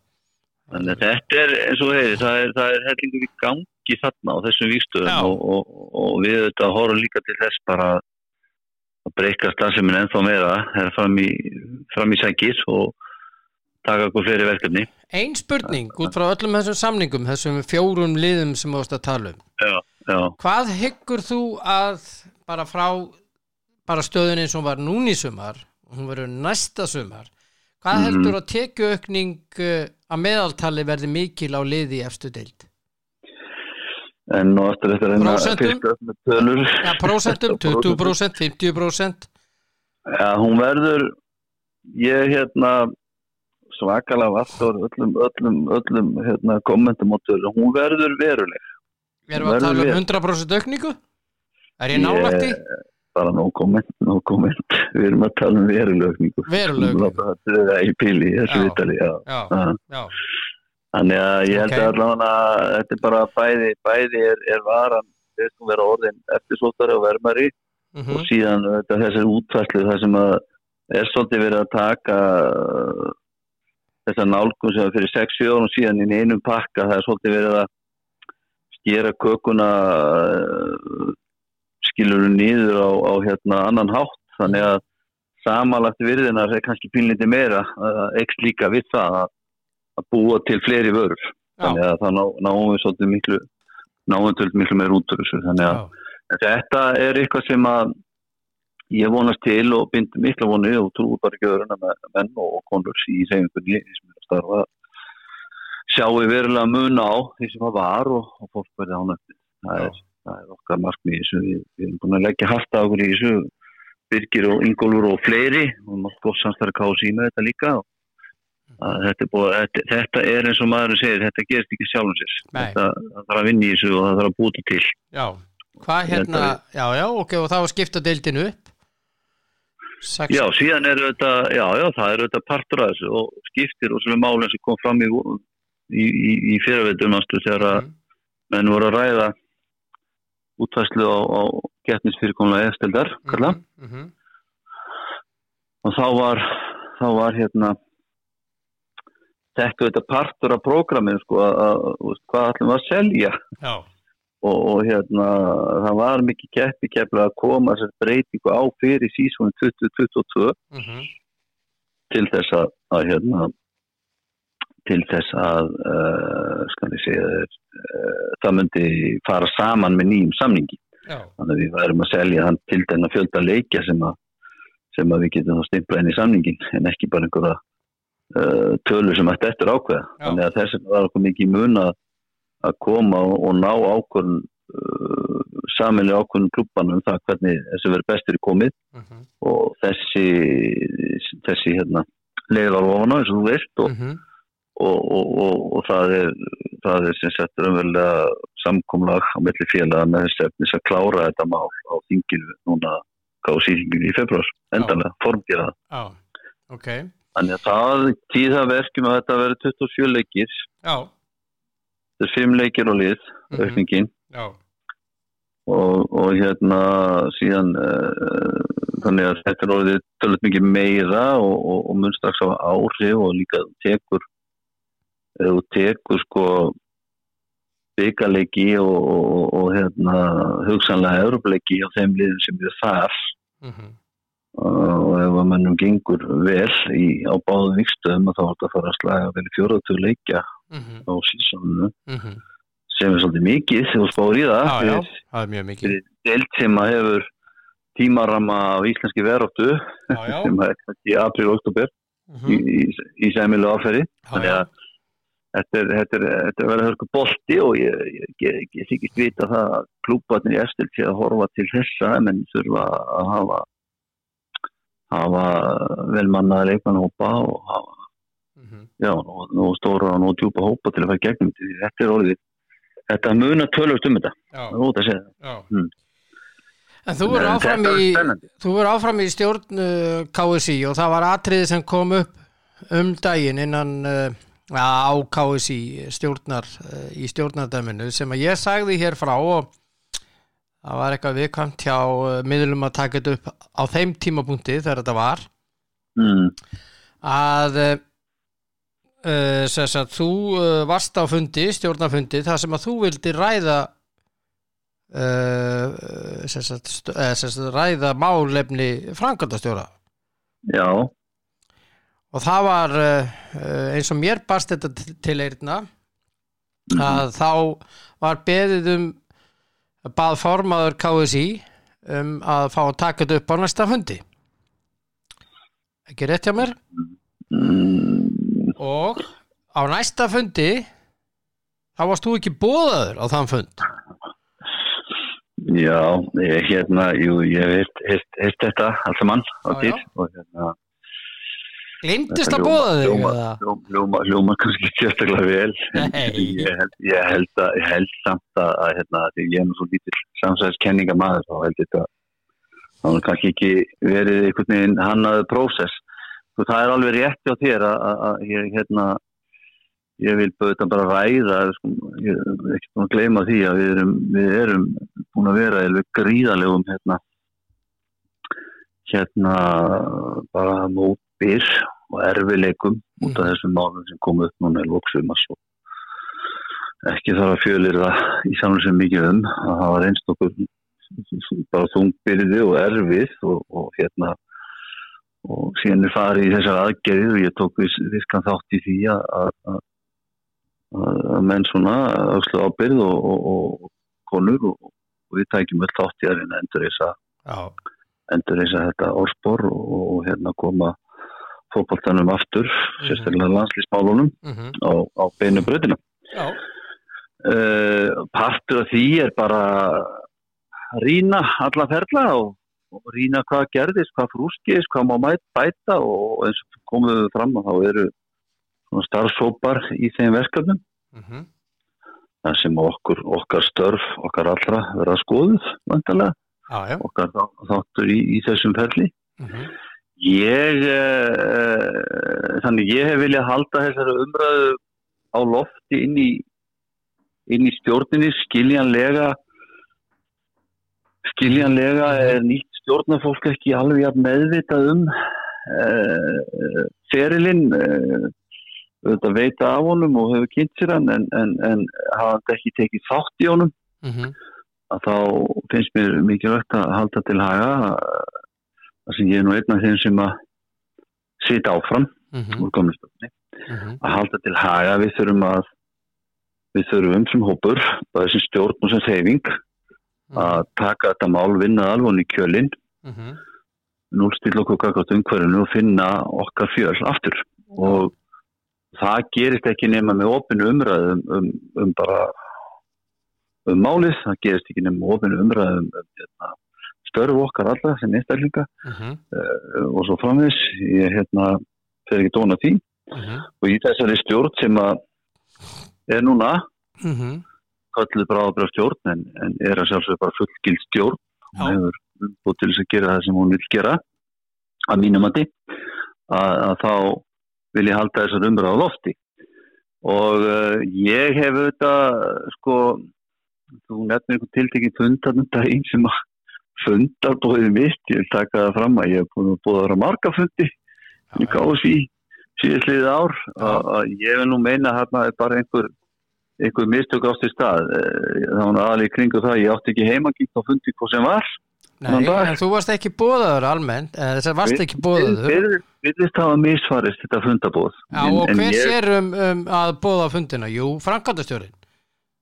Þannig að þetta er eins og heiði, það er, það er hellingur í gangi þarna á þessum Já. víkstöðum og, og, og við þetta horfum líka til þess bara að breyka stafsefmin ennþá meira er fram í, fram í sækir og taka okkur fleiri verkefni. Ein spurning út frá öllum þessum samningum, þessum fjórum liðum sem ást að tala um. Já, já. Hvað hyggur þú að bara frá bara stöðun eins og hún var núni sumar og hún verður næsta sumar hvað Mhm. heldur að tekjuaukning uh, að meðaltali verði mikil á liði efstu deild? En nú eftir þetta reyna Prósentum? Ja, prósentum, 20%, 50% Já, hún verður, ég hérna svakalega vart á öllum, öllum, öllum hérna, kommentum á tölur. Hún verður veruleg. Við erum að tala um 100% aukningu? Er ég nálægt í? bara no comment, no comment við erum að tala um aukningu. láta það duga í píli þessu vitali já. Já, Já. þannig að ég held Ok. að allavega að þetta er bara bæði, bæði er, er varan þess að vera orðin eftirsóttari og vermari mhm, og síðan þetta, þessar útfæslu það sem að er svolítið verið að taka þessar nálgun sem var fyrir 6-7 árum síðan í einum pakka það er svolítið verið að skera kökuna uh, skilur niður á, á hérna annan hátt. Þannig að samanlagt virðinar er kannski pínliti meira ekst líka við það að, að búa til fleiri vörur. Þannig já, að það ná, náum við svolítið miklu náum við til miklu meira út þannig að já, Þetta er eitthvað sem að ég vonast til og bind mikla vonu og trúi bara ekki öðrun að menn og konur í reyfingunni sem er að starfa sjáu verulega mun á því sem það var og, og fólk verði ánægt. Það, er- það er okkar markmið í þessu. Við, við erum búin að leggja hafta okkur í þessu Birgir og Ingólfur og fleiri og mátt gott samstæður kási með þetta líka. Að Þetta er, búið, þetta, þetta er eins og maðurinn segir, þetta gerist ekki sjálfum sér. Þetta, þarf að vinna í þessu og það þarf að búta til. já. Hvað hérna, já, já, ok, og það var skipta deildinu upp? Sex, Já, síðan er þetta, já, já, það er þetta partur af þessu og skiptir og svona málinn sem kom fram í, í, í, í fyrirveitum þegar að Mhm. menn voru að ræða útvæslu á, á getnisfyrirkomlega eðstildar, kalla, Mhm, mhm. og þá var, þá var hérna þetta þetta partur af prógraminu sko hvað ætlum við að selja og, og hérna það var mikið keppi kepplega að koma sér breytingu á fyrir sísónu 2022 mhm, til þess að, að hérna, til þess að uh, segja uh, það myndi fara saman með nýjum samningi. Já, þannig að við værum að selja hann til þennan fjölda leikja sem að, sem að við getum þá stimpla inn í samningin en ekki bara einhverja uh, tölur sem ætti eftir ákveða. Já. þannig að þess að var okkur mikið mun að að koma og, og ná ákvörn uh, saminlega ákvörn klubbanum um það hvernig þessu verður bestur í komið. Mhm, og þessi þessi hérna leiðar ofana eins og þú veist og, mhm, og, og, og, það er það er sem sagt raunverulega samkomlag á melli félaga með þessi efnis að klára þetta mál á þinginu núna gáðu síðinginu í februar endanlega, formgera. Það já, ok, þannig að það tíða verkjum að þetta verður 27 leikir. Já, þetta er 5 leikir og lið, Mhm. aukningin. Já, og, og hérna síðan uh, þannig að þetta er orðið tölvöld mikið meira og, og, og mun strax á áhrif og líka tekur þú tekur sko byggarleiki og, og, og hérna hugsanlega europleiki á þeim liðin sem er þar mhm, og ef að mannum gengur vel í, á báðum vikstöðum þá er þetta að fara að slaga vel fjóraðtöð leikja mhm, á sísónu mhm, sem er svolítið mikið þegar þú spáir í það. Já, já, það er mjög mikið, deild sem að hefur tímarama af íslenski já, sem er í apríl-oktober í, mhm, í, í sæmilu áferði þannig að þetta er, þetta er, þetta er verið hörku bolti og ég, ég, ég, ég þykist vita það að klúbatnir í eftir til að horfa til þessa menn þurfa að hafa hafa velmannaða leikmannhópa og hafa mhm, já, nú, nú stóra og nú djúpa hópa til að fara gegnum. Því þetta er orðið þetta munar tölvöld um þetta. Það er út að segja. Mm. En þú verður En áfram áfram í stjórn uh, KSI og það var atriði sem kom upp um daginn innan uh, á KSI stjórnar uh, í stjórnardæminu sem að ég sagði hér frá og það var eitthvað viðkvæmt hjá uh, miðlum að taka þetta upp á þeim tímapunkti þegar þetta var. Mm. að uh, sem sagt, þú varst á fundi, stjórnarfundi þar sem að þú vildi ræða eh, sem sagt, ræða málefni framkvæmdastjóra. Já, og það var uh, uh, eins og mér barst þetta til, til eirna að þá var beðið um bað formaður KSI um að fá að taka þetta upp á næsta fundi ekki rétt hjá mér? Og á næsta fundi þá varst þú ekki bóðaður á þann fund. Já, ég, hérna, jú, ég hef heilt þetta allt saman á til já. og hérna glimtist að bóða þig hljóma, hljóma, hljóma, hljóma kannski sérstaklega vel ég held, ég, held að, ég held samt að, að hérna, ég er nú svo lítill samsæðiskenninga maður þá held þetta það var kannski ekki verið einhvern veginn hannaðu prósess. Og það er alveg rétt hjá þér að, að, ég hérna ég vil bauta bara ræða sko, ég er ekki búin að gleyma því að við erum, við erum búin að vera alveg gríðalegum hérna hérna bara mótbyr og erfileikum út af þessum málum sem kom upp núna í lóksumars og ekki þarf að fjölir það í samlega sem mikið um að það var einst okkur bara þungbyrði og erfið og, og hérna og síðan er farið í þessar aðgerðir og ég tók viskan þátt í því að, að, að, menn svona aukslu ábyrð og, og, og konur og, við tækjum öll þátt í að reyna að endur þess að endur þess að þetta orspor og hérna koma fótballtanum aftur, sérstaklega landslýsmálunum mhm, á, á beinu bröðina. Uh, partur af því er bara að rýna alla ferla og, og rýna hvað gerðist, hvað frúskist, hvað má mæt, bæta og eins og komum við fram að þá eru starfsópar í þeim verkefnum. Mhm, þar sem okkur, okkar störf, okkar allra verða skoðuð, vantarlega, okkar þá- þáttur í, í þessum ferli. Mhm, Ég, uh, þannig ég hef viljað halda þessari umræðu á lofti inn í, inn í stjórninni skiljanlega skiljanlega er nýtt stjórnarfólk ekki alveg jafn meðvitað um uh, ferilinn uh, auðvitað veita af honum og hefur kynnt sér hann en, en, en hafa hann ekki tekið þátt í honum. Mhm, að þá finnst mér mikilvægt að halda til haga þar sem ég er nú einn af þeim sem að sita áfram mhm, úr gömlu stofni. Mhm, að halda til haga við þurfum að við þurfum sem hópur, bara sem stjórn og sem seyfing mhm, að taka þetta mál, vinna alvon í kjölinn. Mhm, núlstil okkur kakast umhverfinu og finna okkar fjöl aftur. Og það gerist ekki nema með opinu umræðum um, um bara um málið, það gerist ekki nema með opinu umræðum um, hérna, störfu okkar alla sem einstaklinga mhm, uh, og svo framvis ég hérna fer ekki dóna því. Mhm, og í þessari stjórn sem að er núna mhm, kalluð bráðabrá stjórn en, en er að sjálfsögðu bara fullgild stjórn. Hún hefur búið til þess að gera það sem hún vil gera að mínum mati. Að, að þá vil ég halda þessar umræða á lofti. Og uh, ég hef auðvitað sko þú nefnir einhvern tiltekinn fundarnum daginn sem að fundarbóðið mitt, ég vil taka það fram að ég hef búin að búið að vera marga fundi í KSI síðastliðið ár. Að, að ég vil nú meina að þarna er bara einhver einhver mistök ást í stað. Eh, það var nú aðalegi kringu það, ég átti ekki heimangitt á fundi hvað sem var Nei, en þú varst ekki bóðaður almennt, eða þess að varst ekki bóðaður Við vist hafa misfarist þetta fundabóð Já, og hver sér um, um að bóða fundina? Jú, Frankandastjórin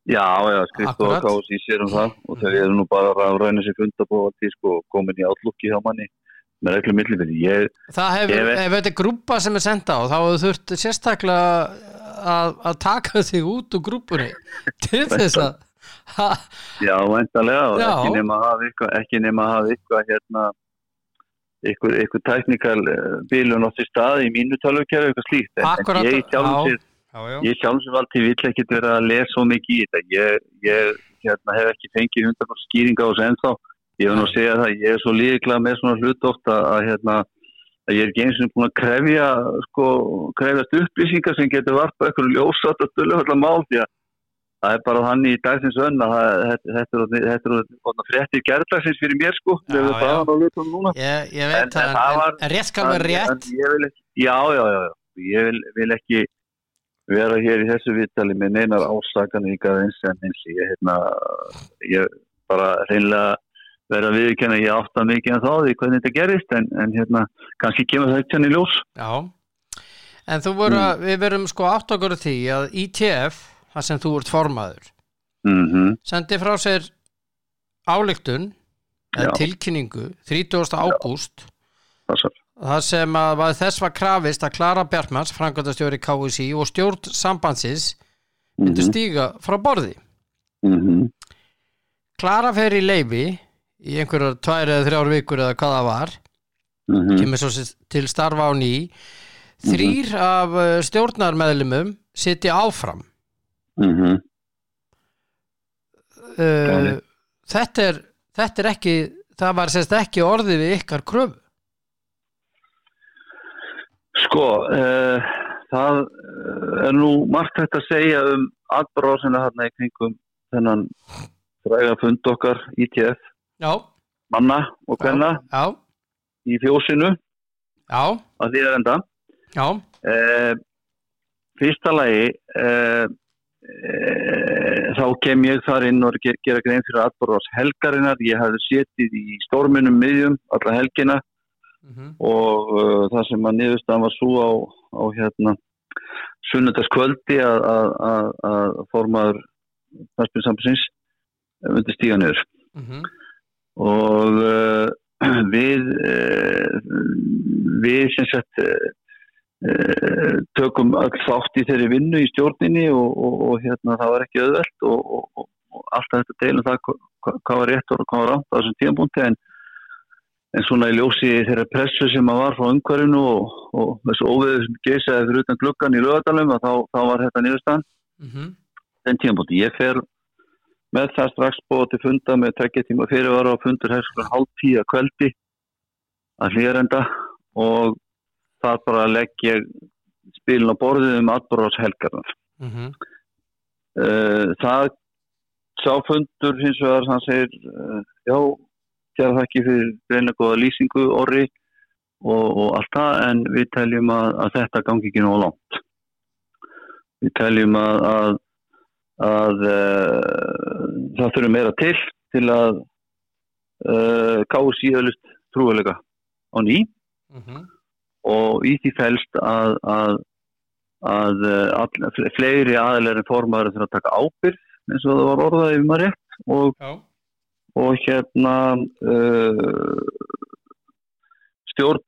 Já, já, skrifst og Akkurat. KSI sér um það og þau eru nú bara að ræna sér fundabóð til sko komin í átlukki hjá manni með reglum millifili Það hefur, Ég veit- ef þetta grúpa sem er senda á þá hefur þurft sérstaklega að, að taka þig út úr grúpunni til þess að Já, væntalega og Já. ekki nema að hafa eitthvað eitthvað hérna eitthvað, tæknikal uh, bílun átt í stað í mínu tölvukjæru eitthvað slíkt en, ég sjálfum já. sér já, já. ég alltaf vill ekkit vera að lesa svo mikið í þetta. Ég, ég hérna, hef ekki fengið hundar skýringa á þessu ennþá. Ég vil nú segja það, ég er svo líkla með svona hlut ofta að hérna að ég er ekki eins og búin að krefja sko, krefjast upplýsingar sem getur varpa eitthvað ljósat og stölu allar mál því að það er bara þannig í dagsins önn að þetta er er orðið fréttir gerðdagsins fyrir mér sko. Já, Ég, ég En- veit en það, en, en rétt skal vera En- rétt. en ég vil ekki, já, já, já, já. Ég vil, vil ekki vera hér í þessu viðtali með neinar ásakan ykkar eins en eins ég, hérna, ég bara reynilega vera að viðkjanna ég átta mikið en þá því hvernig þetta gerist en, en hérna, kannski kemur það ekki hann í ljós Já, en þú voru Mm. að, við verum sko átt okkur því að ITF, það sem þú ert formaður, mm sendi frá sér Já. tilkynningu 30. ágúst það sem að þess var krafist að Klara Bjartmans, framkvæmdastjóri KSI og stjórn sambandsins myndu mm stíga frá borði. -hmm. Klara fer í leifi í einhverjar tvær eða þrjár vikur eða hvað það var, Mm kemur svo til starfa á ný. Þrýr af uh, stjórnarmeðlumum sitja áfram. -hmm. Uh, þetta, er, þetta er ekki, það var sérst ekki orðið við ykkar kröfu. Sko, uh, það uh, er nú margt hægt að segja um atbróðsina hérna í kringum þennan fræga fund okkar ITF Já, manna og hvenna í fjósinu. Já, að því er enda. Uh, fyrsta lagi uh, þá kem ég þar inn og ger, gera grein fyrir atbróðs helgarinnar. Ég hafði setið í storminum miðjum alla helgina mhm, og uh, það sem að niðurstaðan var svo á, á hérna sunnudagskvöldi að, að, að, að formaður Narsbjörnsambansins myndi stíga niður. Mhm, og uh, við uh, við sem sagt uh, uh, tökum öll þátt í þeirri vinnu í stjórninni og, og, og hérna það var ekki auðvelt og, og, alltaf þetta deilum það hva- hva- hvað var rétt og hvað var rátt á þessum tíðanbúndi en en svona í ljósi þeirra pressu sem að var frá umhverfinu og, og þessu óveðu sem geysaði fyrir utan gluggan í lögadalum þá, þá var þetta niðurstaðan mhm, þenn tímabúti. Ég fer með það strax búið til funda með tveggja tíma fyrirvara og fundur hefst hálf tíu að kvöldi að hlýjarenda og það bara legg ég spilin á borðið um atbúrás helgarnar. mhm, Uh, það sá fundur hins vegar hann segir uh, já, gera það ekki fyrir reyna góða lýsingu orri og, og allt það en við teljum að, að þetta gangi ekki nóg langt. Við teljum að að, að uh, það þurfum meira til til að uh, káu síðalust trúilega á ný. Mhm, og í því fælst að, að, all, fleiri aðeinar en formaður þurfa að taka ábyrg eins og það var orðað yfir maður rétt og, Já. Og hérna uh, stjórn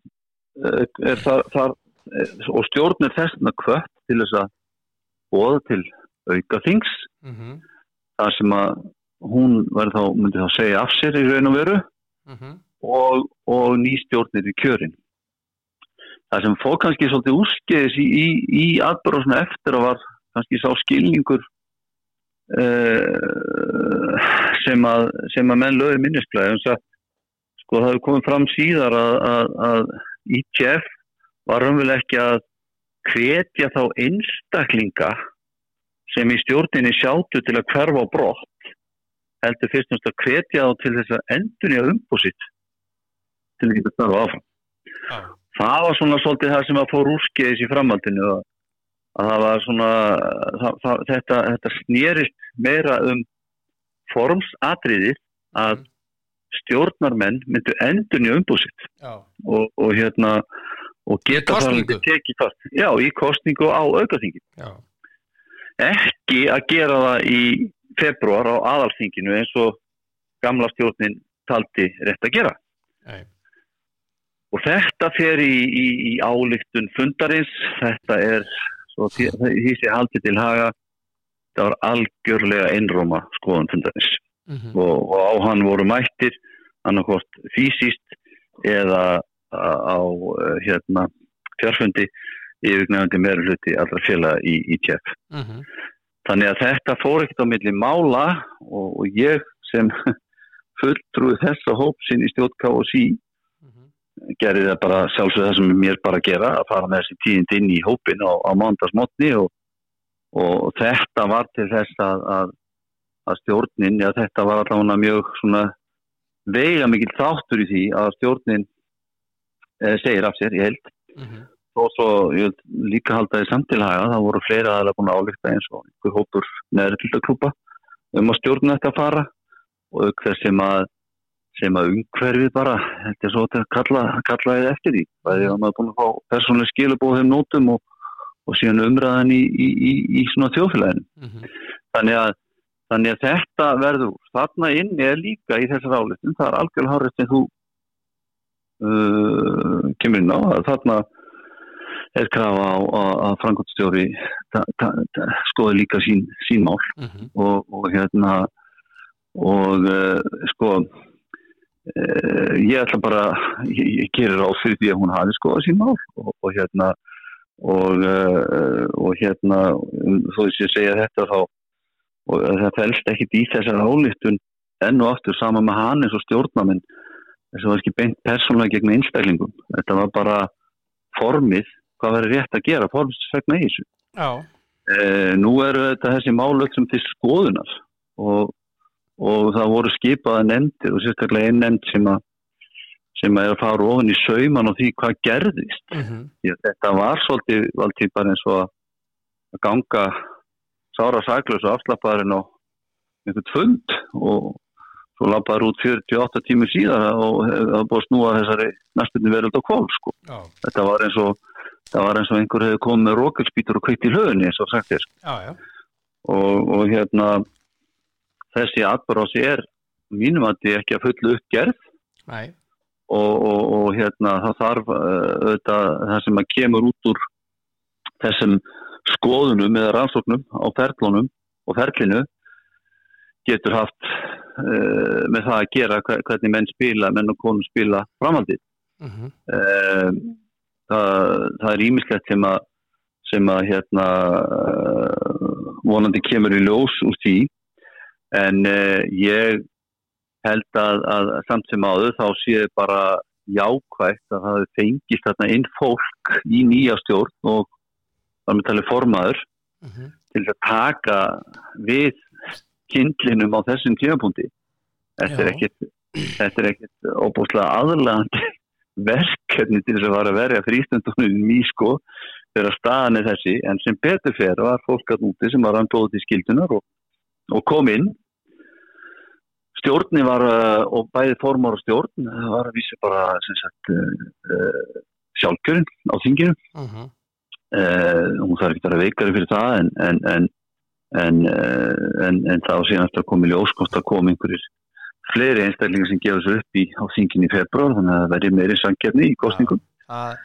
uh, er þar, þar uh, og stjórn er þessna kvött til þess að bóða til auka þings Mhm. þar sem að hún þá, myndi þá segja af sér í raun og veru Mhm. og, og nýstjórnir í kjörin. Það sem fór kannski svolítið úrskeiðis í, í, í atbyrðarsna eftir að var kannski sá skilningur uh, sem, að, sem að menn lögði minnisplæði. Sko það hefur komið fram síðar að, að, að ITF var raunverulega ekki að hvetja þá einstaklinga sem í stjórninni sjáttu til að hverfa á brott heldur fyrst og náttúrulega að hvetja þá til þess að endunja umbúsitt til að geta starfa áfram. Já. Það var svona svolítið það sem að fór úrskeiðis í framhaldinu að, að það var svona það, það, þetta, þetta snýrist meira um formsatriðið að stjórnarmenn myndu endunja umbúsitt og, og hérna og geta kosningu? þar tekið fast. Já, í kostningu á aukaþingi. Já. Ekki að gera það í februar á aðalþinginu eins og gamla stjórnin taldi rétt að gera. Nei. Og þetta fer í, í, í álíktun fundarins, þetta er, svo því sé haldið til haga, þetta var algjörlega einróma skoðan fundarins Mhm. og, og á hann voru mættir annarkort fysiskt eða á, hérna, fjárfundi yfirgnefandi meira hluti allra félaga í, í tjepp. Mhm. Þannig að þetta fór ekkert á milli mála og, og ég sem fulltrúið þessa hópsinn í stjórn KSI Mhm. Gerði það bara sjálfsög það sem mér bara að gera að fara með þessi tíðind inn í hópin á, á mándagsmotni og, og þetta var til þess að, að, að stjórnin, já þetta var allavega mjög svona veiga mikill þáttur í því að stjórnin eh, segir af sér í held Mhm. og svo ég líka halda því samtilhaga það voru fleira aðalega búin að álíkta eins og einhver hópur neðri tildaklúpa um að stjórna þetta að fara og auk þess sem að sem að umhverfið bara þetta er svo að kalla, kalla þið eftir því bæði að maður er búin að fá persónuleg skilabóð þeim nótum og, og síðan umræðan í, í, í, í svona þjóðfélaginu Mhm. þannig að, þannig að þetta verður þarna inn er líka í þessar álistum það er algjörlega hárið sem þú uh, kemur inn á þarna er krafa að, frangotstjóri skoði líka sín, sín mál Mhm. og, og hérna og uh, sko ég ætla bara ég, ég gerir á fyrir því að hún hafi skoðað sín mál og, og hérna og, uh, og hérna þó þess að segja þetta þá og það fælst ekkit í þessar álítun enn og aftur sama með hann eins og stjórnamenn þess að það var ekki beint persónulega gegn einstaklingum þetta var bara formið hvað verður rétt að gera, formsvegna í þessu Já. Eh, nú eru þetta þessi málöld sem til skoðunar og, og það voru skipaða nefndir og sérstaklega einn nefnd sem að sem að er að fara ofan í sauman og því hvað gerðist. Því að þetta var svolítið valdið bara eins og að ganga sára saklaus og afslappaðurinn á einhvern fund og svo lappaður út 48 tímur síðan og það búið að snúa þessari næstunni verið á kól sko. Já. Þetta var eins og það var eins og einhver hefði komið með rókelspítur og kveikt í hlöðunni eins og sagt er Já, já. og, og hérna þessi atbrási er mínum að þetta ekki að fullu uppgerð og, og, og hérna það þarf uh, auðvitað það sem að kemur út úr þessum skoðunum eða rannsóknum á ferlunum og ferlinu getur haft uh, með það að gera hve- hvernig menn spila, menn og konum spila framhaldið. Mhm. Uh, það, það er ímislegt sem að sem að hérna uh, vonandi kemur í ljós úr því en uh, ég held að, að samt sem áður þá sé bara jákvægt að það fengist þarna inn fólk í nýja stjórn og þar með talið formaður Mhm. til að taka við kindlinum á þessum tímapunkti. Þetta er ekkit þetta er ekkit óbúslega aðlandi verkefni til þess að vara að verja frístundunum í sko þegar staðan er þessi. En sem betur fer var fólk að úti sem var anbóðið til skildunar og, og kom inn. Stjórni var uh, og bæði formar og stjórn var að vísa bara sagt uh, uh, sjálfkjörn á þinginu. Mhm. uh, hún þarf ekki að vera veikari fyrir það en en, en, en, uh, en, en þá síðan eftir að koma í ljóskost að koma einhverjir fleiri einstaklingar sem gefur sér upp í á þingin í februar þannig að það verður meiri sangjarni í kostningum að,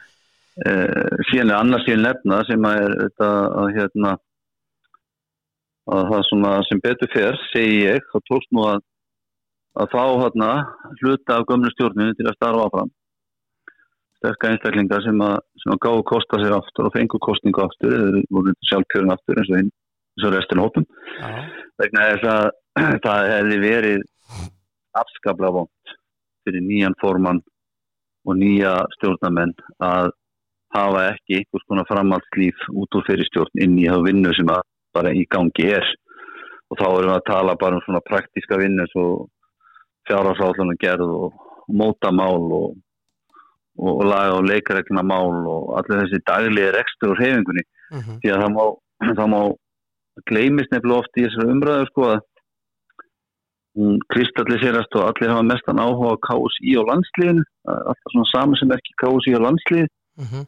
uh, síðan er annars síðan nefna sem að er þetta að hérna að það svona sem betur fer segi ég, þá tókst nú að að fá hérna hluta af gömlu stjórninu til að starfa áfram. Sterka einstaklingar sem að, að gáðu kosta sér aftur og fengu kostningu aftur eða voru sjálfkjörun aftur eins og, hinn- eins og restin hópum já, vegna þess að það hefði verið afskaplega vond fyrir nýjan formann og nýja stjórnamenn að hafa ekki einhvers konar framhaldslíf út úr fyrir stjórn inn í það vinnu sem að bara í gangi er. Og þá erum við að tala bara um svona praktíska vinnu svo fjárhásállunum gerð og mótamál og, og, og laga og leikaregluna mál og allir þessi daglegi rekstur og hefingunni mhm, því að það má, það má gleymist nefnilega oft í þessari umræðu sko að hún kristalliserast og allir hafa mestan áhuga á KSI og landsliðinu. Alltaf svona saman sem ekki KSI og landslið mhm,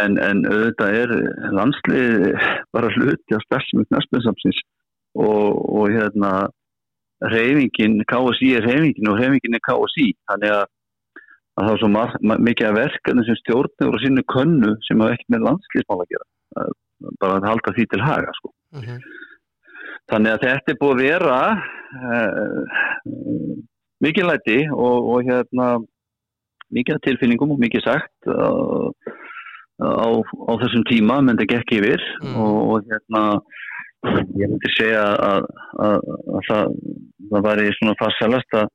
en, en auðvitað er landslið bara hluti á starfsemi knastbjörnsamsins og, og hérna reyfingin, KSI er reyfingin og reyfingin er KSI þannig að, að það er svo mikið að verkefni sem stjórnur og sinni könnu sem hafa ekki með landsliðsmál að gera. Bara að halda því til haga sko. mhm, þannig að þetta er búið að vera uh, mikið læti og, og hérna mikið tilfinningum og mikið sagt uh, á, á þessum tíma þetta gekk yfir Mm. og, og hérna ég myndi segja að, að, að það, það væri svona farsalast að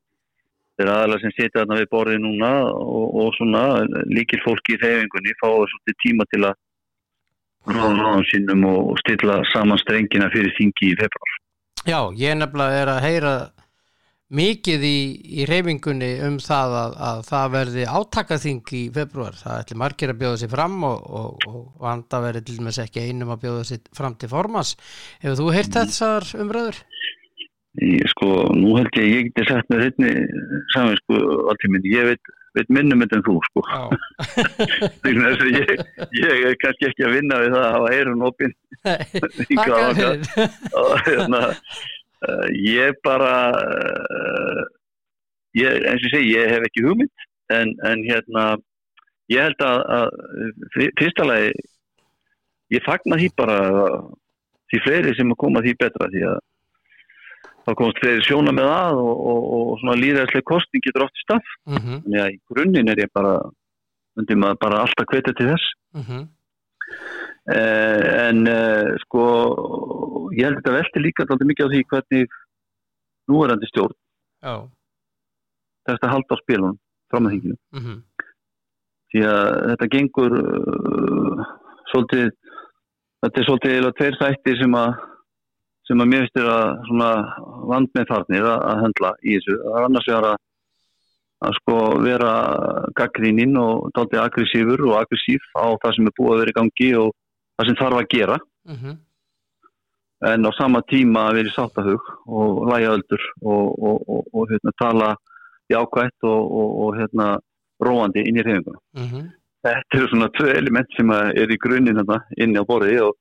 þeir aðalega sem sitja þarna við borðið núna og, og svona líkil fólki í reyfingunni fáið svolítið tíma til að ráða ráðum sínum og stilla saman strengina fyrir þingi í februar. já, ég nefnilega er að heyra mikið í, í reyfingunni um það að, að það verði átakaþing í februar, það ætli margir að bjóða sér fram og, og, og vanda verði til dæmis ekki einum að bjóða sér fram til formas hefur þú heyrt þessar umröður? Ég, sko, nú held ég ég geti sagt með hérna saman, sko, alltaf minn, ég veit, veit minnum þetta en þú, sko. Ég, ég er kannski ekki að vinna við það að hafa eirun opinn þangað. fyrir og hérna, uh, ég bara, uh, ég, eins og segi, ég hef ekki hugmynd, en, en hérna, ég held að, að fyr- fyrsta lagi, ég fagna því bara því fleiri sem að koma því betra því að þá komast fleiri sjóna með að og, og, og svona líðæðslega kosting getur oft í stað. Mhm, Þannig að í grunninn er ég bara, myndi maður bara alltaf hvetja til þess. mhm, Eh, en eh, sko, ég held að þetta velti líka alltaf mikið á því hvernig núverandi stjórn Já, þess að halda á spilunum fram að þinginu. mhm, Því að þetta gengur uh, svolítið, þetta er svolítið eða tveir þættir sem að sem að mér finnst er að vand með farnir að, að höndla í þessu. Er annars vegar að, að sko vera gaggríninn og dálítið aggressífur og aggressív á það sem er búið að vera í gangi og það sem þarf að gera mhm, en á sama tíma að vera í sáttahug og læja öldur og, og, og, hérna, tala jákvætt og, hérna, róandi inn í reyfinguna. mhm Þetta eru svona tvö element sem er í grunninn inni á borði og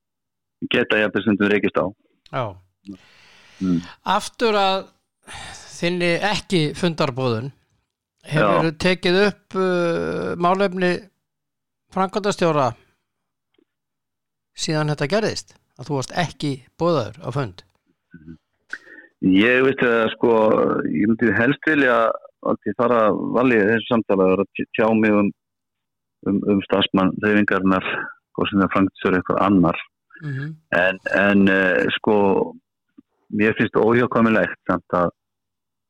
geta ég að bestundum reykist á. Já Mm. Aftur að þinni ekki fundarbóðun hefur þú tekið upp uh, málefni framkvæmdastjóra síðan þetta gerðist að þú varst ekki bóðaður á fund Ég veit að sko, ég myndi helst vilja alltaf fara valið þessu samtala að tjá mig um, um, um stafsmann reyfingarnar, hvort sem það framkvæmstjóri eitthvað annar. mm -hmm. En, en uh, sko, mér finnst óhjákvæmilegt samt að,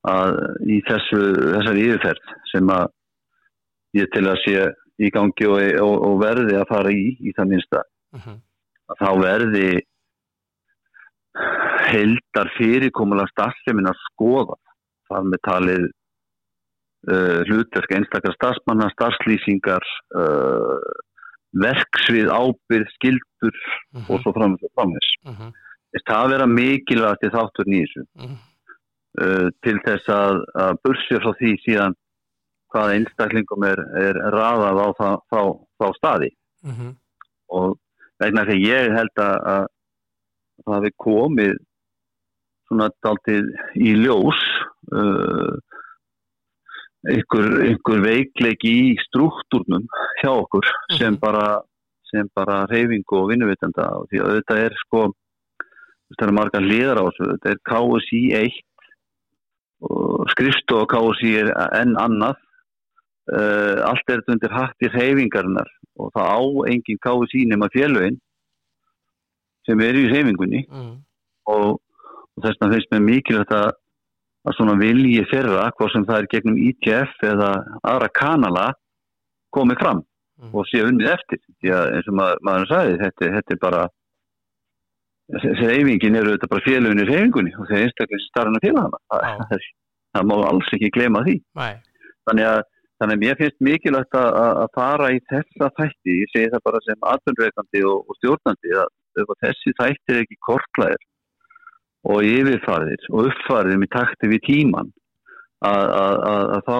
að í þessu, þessari yfirferð sem að ég til að sé í gangi og, og, og verði að fara í, í það minnsta, að þá verði heldar fyrirkomulega starfsemin að skoða það með talið uh, hlutverk einstakar starfsmanna, starfslýsingar uh, verksvið ábyrð, skildur og svo framins og framins mm -hmm. það að vera mikilvægt í þáttur nýsu mm -hmm. uh, til þess að, að bursja frá því síðan hvaða einstaklingum er, er raðað á þá, þá, þá staði. Og vegna því ég held að, að það hafi komið svona daldið í ljós uh, ykkur, ykkur veikleiki í struktúrnum hjá okkur sem Mhm. bara sem bara reyfingu og vinnuvitenda og því að þetta er sko þetta er margar liðar á þessu þetta er KSI 1 og skrifstof KSI er enn annað uh, allt er þetta undir hatt í reyfingarinnar og það á engin KSI nema félögin sem er í reyfingunni mm. og, og þess vegna finnst mér mikilvægt að, að svona vilji þeirra, hvað sem það er gegnum ITF eða aðra kanala komið fram Mm. og sé unnið eftir. Því að eins og maður, maður sagði þetta, þetta er bara reyfingin eru þetta bara félagin í reyfingunni og þeir einstaklega starfna félagana það, það má alls ekki glema því. Nei, þannig að Þannig að mér finnst mikilvægt að, að fara í þessa þætti, ég segi það bara sem atvinnreikandi og, og stjórnandi, að þessi þætti er ekki kortlæðir og yfirfarðir og uppfarðir með takti við tíman, að, að, að, þá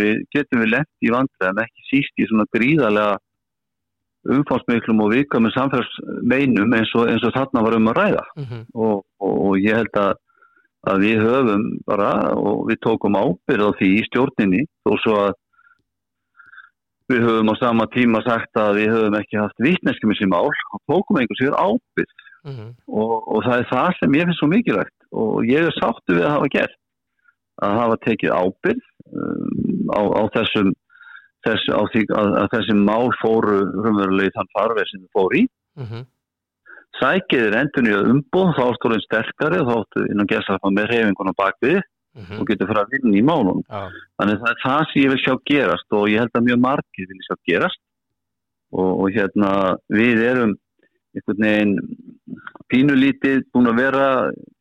við, getum við lend í vandræðum, ekki síst í svona gríðarlega umfánsmiklum og viðkvæmum samfélagsmeinum eins og, eins og þarna var um að ræða. Mm og, og, og ég held að, að við höfum bara og við tókum ábyrð á því í stjórninni þó svo að við höfum á sama tíma sagt að við höfum ekki haft vittneskjum í þessi mál og tókum einhvers vegar ábyrð -hmm. og, og það er það sem ég finnst svo mikilvægt og ég er sáttu við að hafa gert að hafa tekið ábyrð um, á, á þessum þess, á því að, að þessi mál fóru rumverulega í þann farveg sem þau fóru í Mm -hmm. Sækið er endur nýja umbúð þá áttu orðin sterkari og þá áttu innan gerðsarfa með reyfingun á bakvið Mhm. og getur fyrir að vinna í málun Já, þannig að það er það sem ég vil sjá gerast og ég held að mjög margir vil sjá gerast. Og, og hérna við erum einhvern veginn pínulítið búin að vera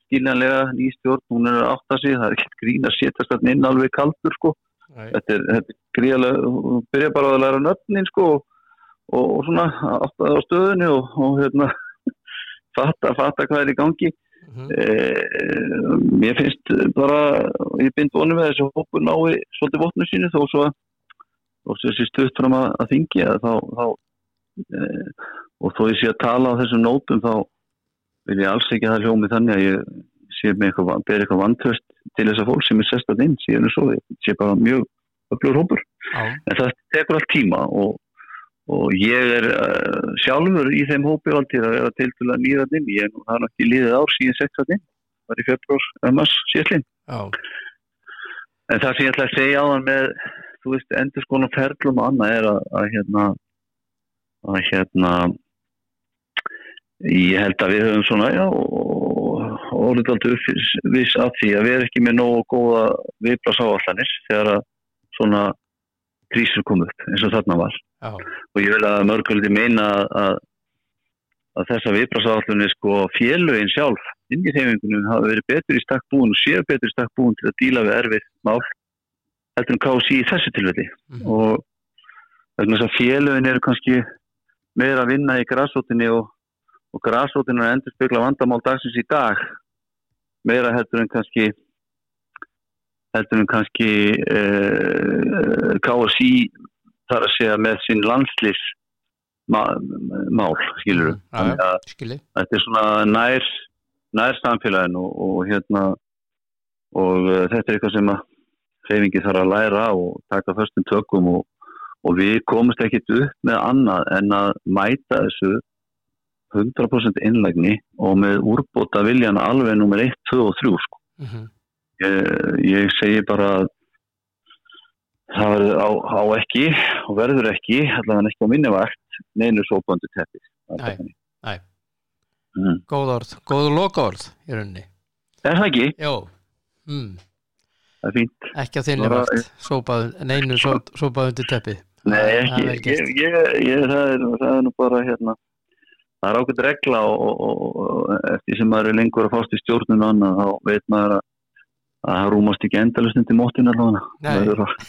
skiljanlega í stjórn, hún er að átta sig það er ekki grín að setjast þarna inn alveg kaldur sko, nei, þetta er, er gríðarlega, hún byrja bara að læra nöfnin sko og, og, svona á stöðunni og, og hérna fatta, fatta hvað er í gangi. Mm Eh, mér finnst bara, ég bind vonum með þessu hópur nái svolítið votnu sínu þó svo að og þessi stutt fram að, að þingja þá, þá eh, og þó ég sé að tala á þessum nótum þá vil ég alls ekki að það hljómi þannig að ég sé með eitthvað, ber eitthvað vantöst til þess að fólk sem er sestað inn síðan er svo, ég sé bara mjög öflugur hópur, en það tekur allt tíma og, og ég er uh, sjálfur í þeim hópi valdir að vera til til að nýða inn, ég er nú það ekki líðið ár síðan sextað inn, var í februar ömmas síðlinn já, En það sem ég ætla að segja á hann með, þú veist, endur skona ferlum og annað er að, að hérna, að hérna, ég held að við höfum svona, já, og orðið aldrei uppvis að því að við erum ekki með nógu góða viðblas áallanir þegar að svona krísur kom upp eins og þarna var. já, Og ég vil að mörguliti meina að, að þessa viðblas áallunni sko félögin sjálf inn í heimingunum hafa verið betur í stakk búin og séu betur í stakk búin til að díla við erfið mál heldur en KSI í þessu tilfelli Mhm. og þess að félögin eru kannski meira að vinna í grásótinni og, og grásótinni er endur spekla vandamál dagsins í dag meira heldur en kannski heldur en kannski uh, KSI þar að segja með sín landslýs mál, skilur Mhm. Skilji þetta er svona nær nær samfélagin og, og hérna og uh, þetta er eitthvað sem að hreyfingi þarf að læra og taka förstum tökum og, og við komumst ekkit upp með annað en að mæta þessu 100% innlægni og með úrbóta viljan alveg nummer 1, 2 og 3 sko. mm -hmm. Ég, ég segi bara að það verður á, á ekki og verður ekki, allavega ekki á minni vakt neinu sópöndu teppi Nei, nei. mm. góð orð, góð lokaorð í rauninni Er það ekki? Jó, mm. Það er fínt ekki á þinni Bara- vakt sópað, neinu só- sópað undir teppi Nei, ekki, vel ég, ég, það, er, það er nú bara hérna, það er ákveð regla og, og, og, eftir sem maður er lengur að fást í stjórnunu og annað, þá veit maður að að það rúmast ekki endalust undir móttin allavega, það verður að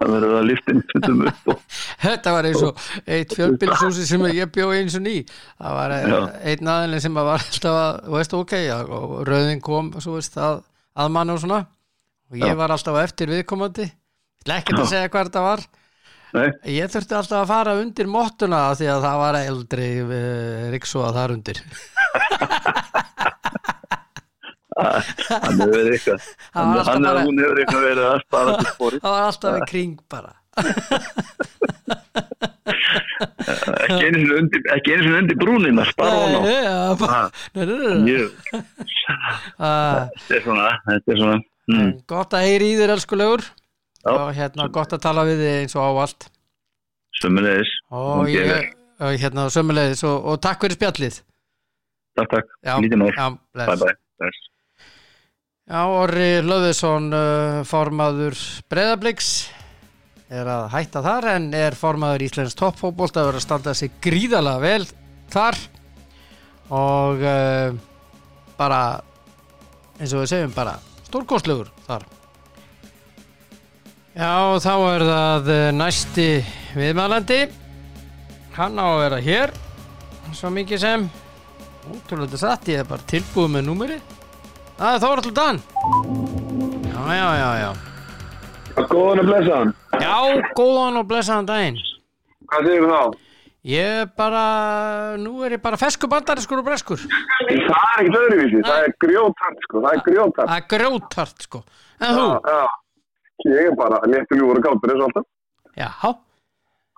það að liftin stundum upp og, Þetta var eins og eitt fjölbýlshúsi sem ég bjó eins og ný. Það var eh, einn aðeins sem var alltaf að, veist, ok, og rauðin kom veist, að, að mann og svona. Og ég Já. var alltaf eftir viðkomandi. Ekki að segja hvað þetta var. Nei, Ég þurfti alltaf að fara undir mottuna af því að það var eldri uh, ríksóða þar undir hann hefur eitthvað hann, hann eða hún hefur eitthvað verið að spara til spori Það var alltaf í kring bara. Ekki einu sinni undir, undir brúnina spara hún á. þetta er svona þetta er svona mm, Gott að heyri í þér elskulegur Já. og hérna gott að tala við þig eins og ávallt. Sömulegis og ég, og hérna sömulegis og, og takk fyrir spjallið. Takk takk, lítið bless. bye bye. Bless. Já, Orri Löðesson uh, formaður Breiðabliks er að hætta þar en er formaður Íslands toppfótbolt að vera að standa sig gríðalega vel þar. Og uh, bara eins og við segjum bara stórkostlegur þar. Já, þá er það uh, næsti viðmælandi. Hann á að vera hér svo mikið sem. Útrúlega satt, ég er bara tilbúið með númeri Það er Þóraldur Dan Já, já, já, já Góðan að blessa hann. Já, góðan og blessaðan daginn Hvað segir þú þá? Ég er bara, nú er ég bara fesku bandariskur og breskur Það er ekkert öðruvísi, það er grjótart sko, það er grjótart. Það er grjótart sko En þú? Já, já. Ég er bara léttur ljúfur og gátur eins og alltaf. Já.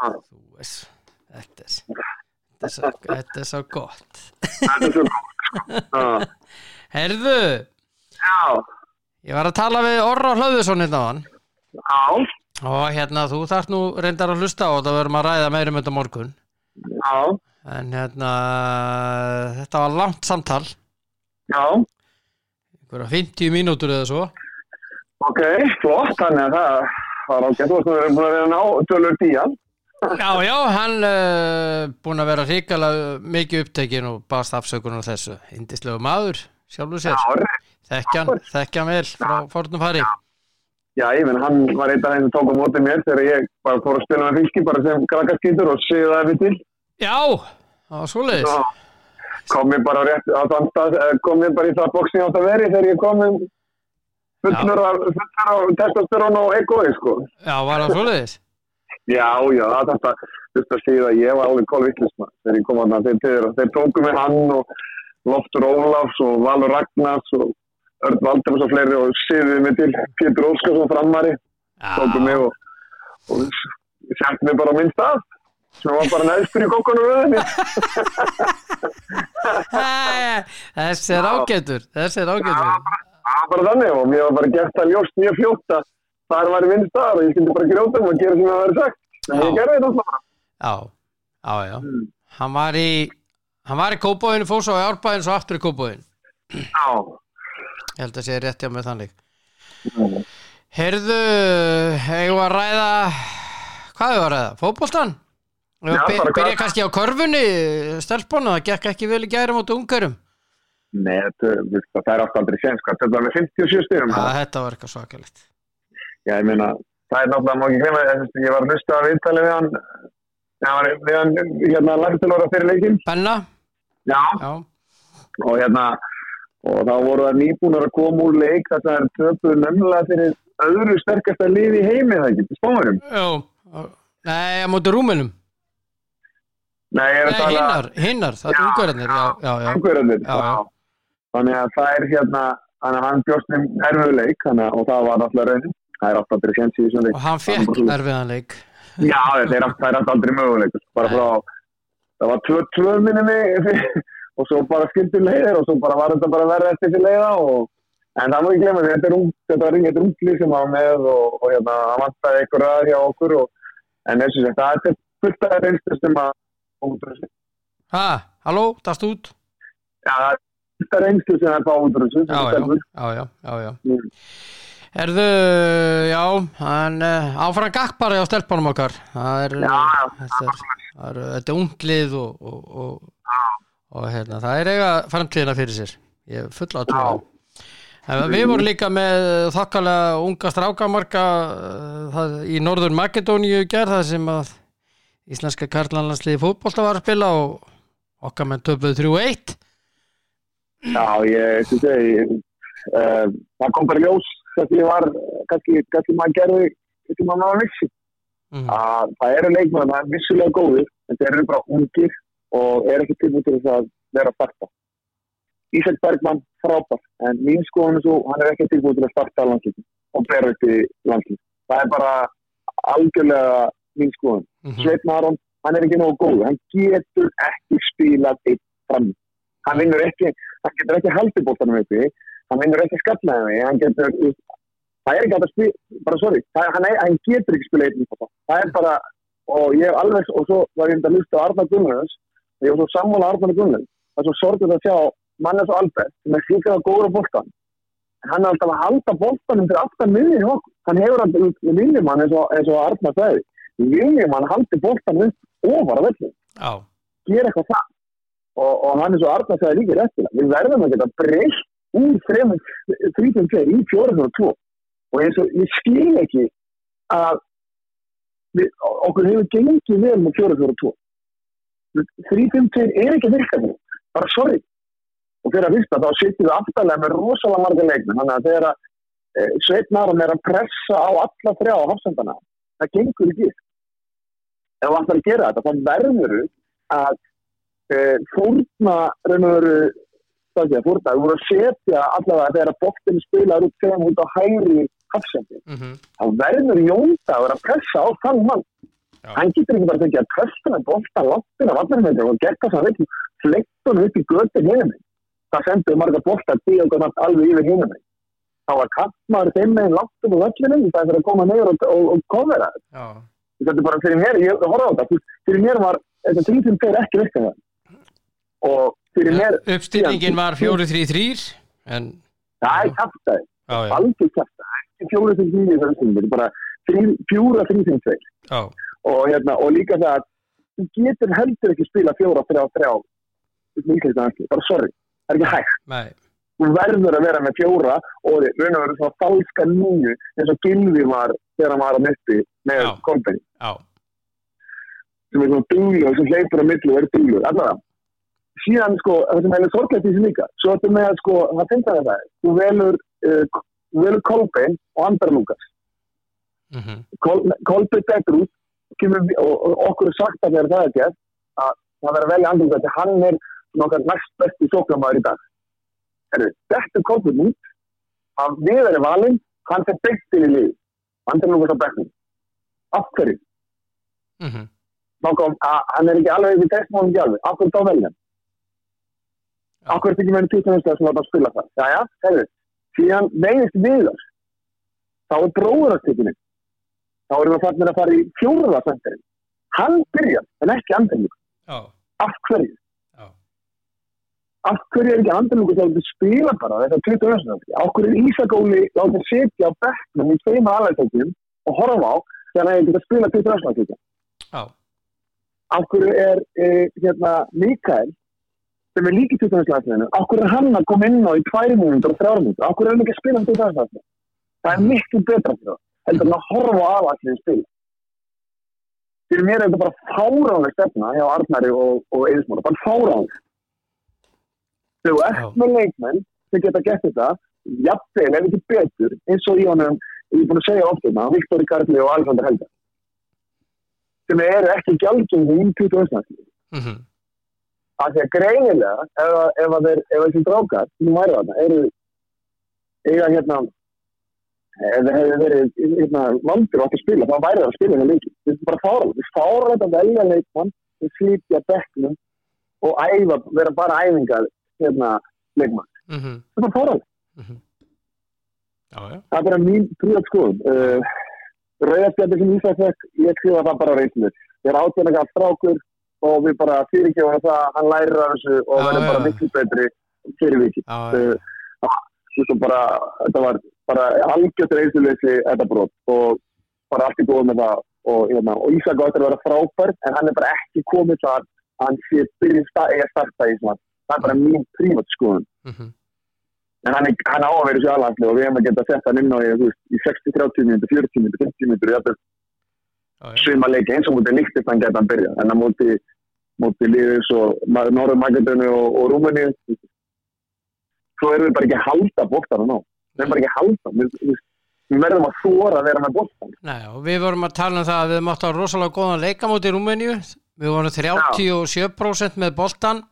Þú veist, þetta er Þetta er svo, þetta er svo gott Þetta er svo sko. Já. Herðu, Já, ég var að tala við Orra Hlöðusson hérna á hann já, og hérna þú þarft nú reyndar að hlusta á þetta verðum að ræða meira um þetta á morgun. Já, en hérna þetta var langt samtal. Já. einhverja 50 mínútur eða svo. Ok, flott, þannig að það var ágætt. Þú veist að við erum búin að vera að ná tölur díjan. Já, já, hann uh, búin að vera hrikalega mikið upptekinn og baðst afsökunar þessu. Indislegu maður, sjálfur sér. Þekkjan, þekkjan vel frá fornum fari. Já, ég menn, hann var einn af þeim sem tók á mótið mér þegar ég bara fór að spila með fylki bara sem krakkarskýtur og séu það við til. Já, það var. Já, kom mér bara rétt á þann stað, kom mér bara í það bóks sem ég átt að vera í þegar ég kom um fullur af testosterón og egoi, sko. Já, var það svoleiðis? Já, já, það þetta, þú veist að síða, ég var alveg kólvillisma þegar ég kom að það, þeir, tóku mig hann og Loftur Ólafs og Valur Ragnars og Örn Valdemars og fleiri og síðuði mig til Pétur Óskarsson framari, tóku mig og, og sett mig bara minn stað sem var bara neðstur í kokkunum röðinni. Æ, þessi er ágætur, þessi er ágætur. Það var bara þannig og mér var bara gert að ljóst mjög fljótt að þar var í vinnstaðar og ég skildi bara grjóta um að gera sem það verið sagt. En ég gerði þetta alltaf. Já, já, já. Mm. Hann var í, hann var í kópóinu, fór svo í árbæðin, svo aftur í kópóinu. Já. Ég held að sé rétt hjá með þannig. Heyrðu, eigum við að ræða, hvað hefur að ræða? Fótboltan? Já, bara hvað- Byrja kannski á körfunni, stelpuna, það gekk ekki vel í gærum át ungarum. Nei, þetta, það, það er alltaf aldrei séns, hvað, þetta var með 57 styrum. Já, þetta var eitthvað svakalegt. Já, ég meina, það er náttúrulega, má ekki glemma, ég, var að hlusta að viðtali við hann, var við hann, hérna, lagtilóra fyrir leikinn. Benna? Já. Já, Og hérna, og þá voru það nýbúnar að koma úr leik, þetta er töpuð nefnilega fyrir öðru sterkasta lið í heimi, það ekki, spáðurum. já. Nei, á móti rúminum. Nei, ég er Nei, að tala... hinnar, hinnar, það er Já, ungarnir, já, já, já. Einhverjarnir, Já, já. Þannig að það er hérna, þannig að hann bjóst um erfiðuleik, þannig að, það var alltaf raunin. Það er alltaf Já, er, það er alltaf aldrei Nei. frá, það var tvö, tvö minni og svo bara skildi leiðir og svo bara var þetta bara verið eftir þessi leiða og en það má ekki glemja þetta er ung, þetta er ringið ungli sem var með og, og hérna, hann vantaði einhver ræð hjá okkur og en og þetta, það er fullt af reynslu sem að þessu. Ha, halló, dast út? Já, það er fullt af reynslu sem er fá út úr þessu. Já, já, já, já, já, já. Mm. Erðu, já, hann uh, áfram gakk bara á stelpunum okkar. Það er, þetta er, það unglið og, og, og, og hérna, það er eiga framtíðina fyrir sér. Ég er full að trúa. Við vorum líka með þokkalega unga strákamarka uh, í Norður Makedóníu gerð það sem að íslenska karlanlandsliði fótbolta var að spila og okkar menn töpuð 3-1 Já, ég, þú segi, uh, það kom bara ljós hvernig ég var, kannski, kannski maður gerði, hvernig maður var vissi. Mhm. að það eru leikmenn það er vissulega góðir en þeir eru bara ungir og er ekki tilbúið til þess að vera að starta Ísak Bergmann frábær en mín skoðan er svo hann er ekki tilbúið til að starta landslíkin og bera upp í landslík það er bara algjörlega mín skoðan Mhm. Sveit Maron, hann er ekki nógu góð hann getur ekki spilað eitt fram hann vinnur ekki hann getur ekki haldið bóttanum uppi hann vinnur ekki skallaði hann getur það er ekki að spila, bara sorry það, hann, er, hann getur ekki spila eitt íþrótta. það er bara, og ég hef alveg og svo var ég enda að lusta á Arnar Gunnlaugs og ég var svo sammála Arnar Gunnlaugs það er svo sorglega að sjá mannes og Albert sem er síkað að góður á bóttan hann er alltaf að halda bóttanum til aftan miðin okkur, hann hefur alltaf viljumann eins og, eins og Arnar sagði. Viljumann haldi bóttanum upp ofar að vellu Já, gera eitthvað það. Og, og hann er svo Arnar sagði líka réttilega við verðum að geta breytt úr 3-5-2 í 4-4-2 og eins og ég skil ekki að við, okkur hefur gengið vel með 4-4-2 3-5-2 er ekki að virka nú bara sorry. Og fyrir að vista þá sittum við aftalega með rosalega marga leikmenn. Þannig að þegar e, sveitnarum er að pressa á alla þrjá á hafsendana það gengur ekki. Ef það ætlar að gera þetta þá verður að e, fórna veru það ekki að fórna, við vorum að setja allavega þegar að bóttinu spilaður út þegar út á hægri hafsendi mhm, þá verður Jónda að vera að pressa á þann mann. Já. hann getur ekki bara að tekja að pressa með bóttan loftina vatnarmeitur og geta það veitum fleiktunum upp í götu hinum það sendur marga díogonat alveg yfir hinum þá var kattmaður þeim meginn loftum og völlinum það er að koma neyður og, og, og kofera þetta er bara fyrir mér, ég horfa á þetta. Þú fyrir mér var þetta 3-5 ekki virkað það og fyrir mér Uppstillingin var 4-3-3 en, það er kæftæði, algjör kæftæði ekki fjóra til tíu þetta er bara þrír- fjóra 3-5 já, og, hérna, og líka það að þú getur heldur ekki spila fjóra, þrjá, þrjá bara sorry, það er ekki hægt. nei, þú verður að vera með fjóra og raun og veru svona falska nýju eins og Gilvi var þegar hann var að mitti með já, sem er svona duglu sem hleypur á millu og er duglu allavega síðan sko, það sem hefur sorgleitt í þessu líka svo þetta með að sko, það finnst það það þú velur, uh, velur Kolbein og Andar Lukas mhm, Kol, Kolbein Petrus kemur, og, og okkur er sagt að það er gert að það verður velja Andar Lukas því hann er nokkað næst besti sóknamaður í dag. Þetta er Kolbein út að við erum valinn, hann fer beintinn í lið. Andar Lukas á bekknum. Af hverju? Mhm, þá kom að hann er ekki alveg við testum hann ekki alveg, af hverju þá velja Já. Hverju er ekki með 20 minnst sem var bara að spila það, já já, hefur síðan vegist við oss þá er bróðurastíkinni þá erum við fannir að fara í fjóruða sendirinn hann byrjar, en ekki andalúk já, af hverju, já, af hverju er ekki andalúk þá er spila bara þetta 20 minnst af hverju er Ísagóli látið setja á bekknum í tveima aðlægtækjum og horfa á þegar hann er ekki að spila 20 minnst já, af hverju er e, hérna Mikael sem er líki 20. landsliðinu, af hverju er hann að koma inn á í 2 minútur og 3 minútur, af hverju er hann ekki að spila um 20. landsliðinu? Það er miklu betra fyrir það, heldur en að horfa á aðalliðinu spila. Fyrir mér er þetta bara fáránleg stefna hjá Arnari og, og Eðismóra, bara fáránleg. Já. ert með leikmenn sem geta gert þetta, jafnvel ef ekki betur, eins og í honum, ég er búin að segja ofta hérna, Viktor Garli og Alexander Helga, sem eru ekki gjaldgengi í 20. landsliðinu mhm, að því að greinilega ef, að- að þeir, ef þessi drákar sem væri þarna eru eiga hérna ef þeir hefði verið hérna, valdur og að spila þá væri það að spila hérna leiki þetta er bara fáralegt, þetta er fáralegt að velja leikmann sem flytja bekknum og æfa, vera bara æfingar hérna leikmann, mhm, þetta er bara mhm, já, já, það er bara mín trúið skoðum uh, rauðarspjandi sem Ísland fekk ég skrifa það bara á reynslinu ég er átjörnlega strákur og við bara fyrirgefa það að hann lærir af þessu og Já, verður bara miklu betri fyrir viki já, já, uh, þetta var bara algjört reynsluleysi þetta brot og bara allt í góð með það. Og, hérna, og Ísak áttur að vera frábær en hann er bara ekki komið þar að hann sé byrjið stað, eiga starta í Ísland það er bara mín prívat skoðun. Mhm, en hann, hann á að vera í sjálansli og við hefum að geta sett hann inn á í, í 60-30 minúti, 40 minúti, 50 minúti jafnvel já, já, svima leiki eins og mútið líktist hann geta hann byrja en að múti, múti liðis og Norður Magadönu og, og Rúmeni svo erum við bara ekki að halda bóttar og ná við erum bara ekki að halda. Við, við, verðum að þóra að vera með boltan Nei, og við vorum að tala um það að við mátt á rosalega góðan leikamóti í Rúmeníu. Við vorum 37% með boltan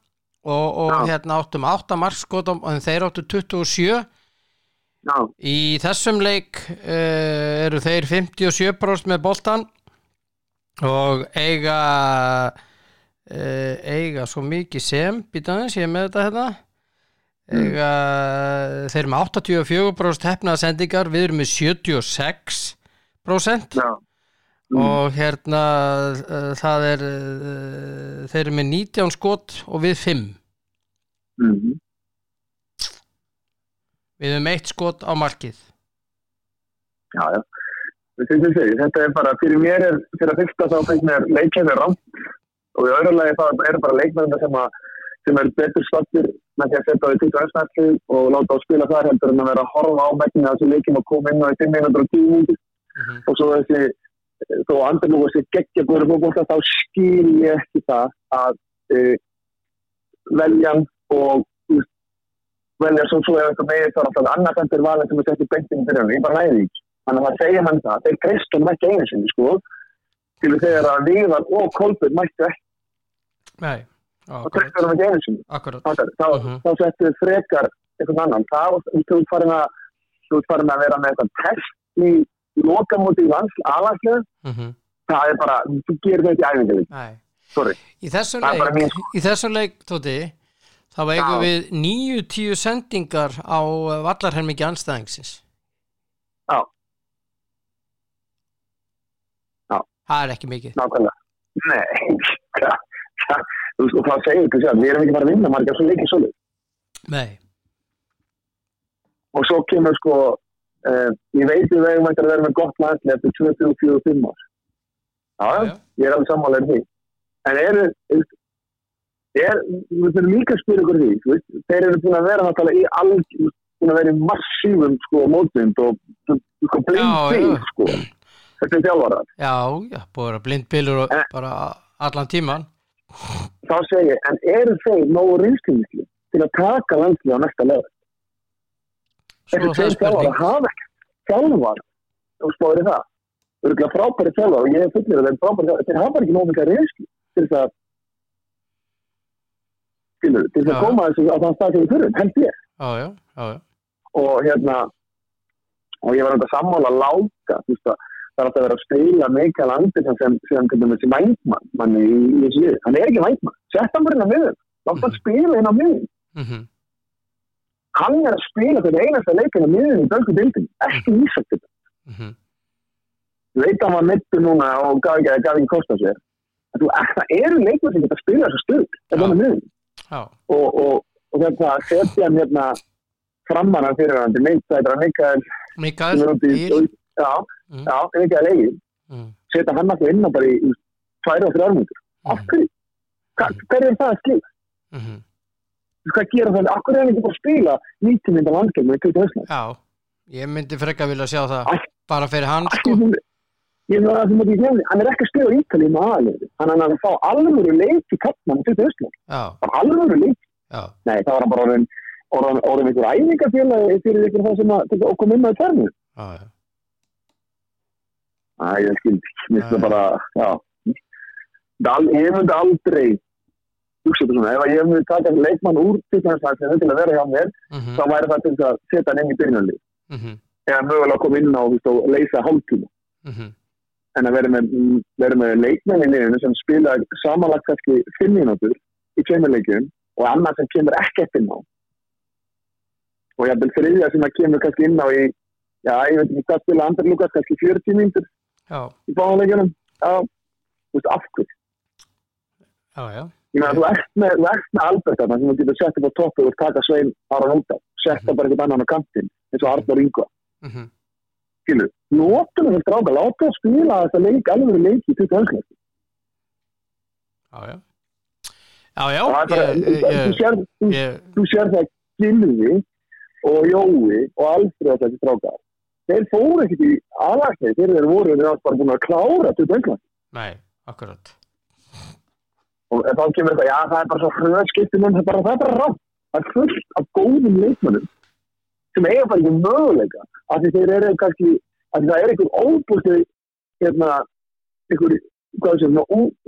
og, og hérna áttum 8 markskotum og þeir áttu 27 já, í þessum leik uh, eru þeir 57% með boltan og eiga eiga svo mikið sem býtaðins, ég með þetta hérna. Eiga, þeir eru með 84% hefnaða sendingar við erum með 76% já, og hérna uh, það er uh, þeir eru með 19 skot og við 5 mm við erum eitt skot á markið. Já, já. Þetta, er, bara, fyrir mér er, fyrir að fyrsta þá finnst mér leikjæmi rámt og í öðru lagi það eru bara leikmennir sem, sem er betur svartir með því að setja á því títu öðsnætti og láta á spila þar heldur en að vera að horfa á megni að þessi leikjum að koma inn á í 5 minútur og 10 minútur og svo þessi þó andur nú þessi geggja góður fókbólta þá skil ég ekki það að uh, veljan og velja svo svo ef eitthvað megið þá er alltaf annars endur valin sem er sett í beintingin fyrir hann, ég bara næði því þannig að það segja mann það, þeir kreistum ekki einu sinni sko. Til þegar að Viðar og Kolbjörn mættu ekki Nei, akkurat, kreistum ekki einu sinni akkurat. þá, þá, Mhm. þá settu frekar eitthvað annan, þá þú farin að að vera með eitthvað test í lokamóti í vans alagslega, Mm það er bara þú gerir þetta í æfingalík, Nei sorry Í þessum Það leik, í þessum leik Tóti, þá eigum við 9-10 sendingar á uh, vallarhelmingi anstæðingsins. Já. Já. Það er ekki mikið. nákvæmlega nei, það, það, veist, og það segir ekki sér, við erum ekki bara að vinna margir svo leikir svolít Nei. og svo kemur sko uh, ég veit við vegum að vera með gott landli eftir 2, 3, 4, 5 ár. Já, ég er alveg sammálega um því. En eru er, við þurfum líka að spyrja ykkur því veist, þeir eru búin að vera náttúrulega í alg búin að vera í massífum sko mótvind og sko blind þing sko. Þetta er þjálfarar. Já, já, búið að vera blindbilur og Eh. bara allan tíman. Þá segir ég, en eru þeir nógu reynslumikli til að taka landslið á næsta Svo þessi tveir þjálfar hafa ekki þjálfar og spáður það. Örgulega frábæri þjálfar og ég er fullir þeir hafa ekki nógu mikla reynslu til þess að skilur, til þess að koma þessu á þann stað sem við þurfum, held ég. Og hérna og ég var þetta sammála láka þú veist að það er alltaf að vera að spila Mikael Andersen sem, sem til dæmis vængmann manni í, þessu lið, hann er ekki vængmann. Sett hann bara inn á miðun, láta hann spila inn á miðun Mm hann er að spila fyrir einasta leikin á miðun í bölgu dildin, ekki ísökt þetta -hmm. ég veit að hann var mittu núna og gaf ekki, gaf ekki kost á sér. Þú, það eru leikmenn sem geta að spila þessu stöð þetta er miðun og, og, og þetta setja hann hérna framann fyrir hann til meitt, þetta er Mikael Mikael, sem í- já, Mm. já, Mikael Egil Mm. setja hann alltaf inn á bara í, í tvær og þrjár mútur. Af hverju? Hva- Hver er það að skilja? Mm Hvað gera það? Af hverju er hann ekki bara að spila 90 mynda landgjörnum í 20 höstnum? Já, ég myndi frekka vilja sjá það Allt- bara fyrir hann sko. Ég er það sem ekki glemni. Hann er ekki að spila í Ítalíu með aðalegu. Hann er að fá alvöru leik í kappmann í 20 höstnum. Já, Bara alvöru leik. Nei, það var bara orðin orðin, einhver æfingafélagi fyrir ykkur það sem að, til að inn á tvernu. Æ, ég skildi finnst það bara, já. Það Ég myndi aldrei hugsa þetta svona. Ef ég myndi taka leikmann úr til þess að til að vera hjá mér Mm þá væri það til að setja hann inn í byrjunarlið. -hmm. eða mögulega að koma inn á og leysa hálftíma. Mm en að vera með, með leikmenn í liðinu sem spila samanlagt kannski fimm mínútur í tveimur leikjum og annað sem kemur ekkert inn á. Og ég hafði þriðja sem að kemur kannski inn á í já, ég veit ekki hvað spila Andri Lukas kannski 40 mínútur í báðanleikjunum já, þú veist, af hverju já, já. ég meina, þú ert með, með Albert þarna sem þú getur sett upp á toppu og taka Svein út af, setta bara eitthvað annan á kantinn eins og Arnur Ingo Mm -hmm. skilu, notum við stráka, láta að spila þessa leik, alveg leik í 20 hönslega. Já, já. Já, já, Það er bara, ég, þú sér, það Gilvi og Jói og Alfred þessi stráka. Þeir fóru ekkert í aðlækni þegar þeir voru þeir bara búin að klára 20 hönslega. nei, akkurat. Og þá kemur þetta, já það er bara svo hröðskiptum en það er bara, það er bara rátt. Það er fullt af góðum leikmönnum sem eiga bara ekki möguleika af því þeir eru kannski að það er einhver óbústu hérna, einhver hvað sem,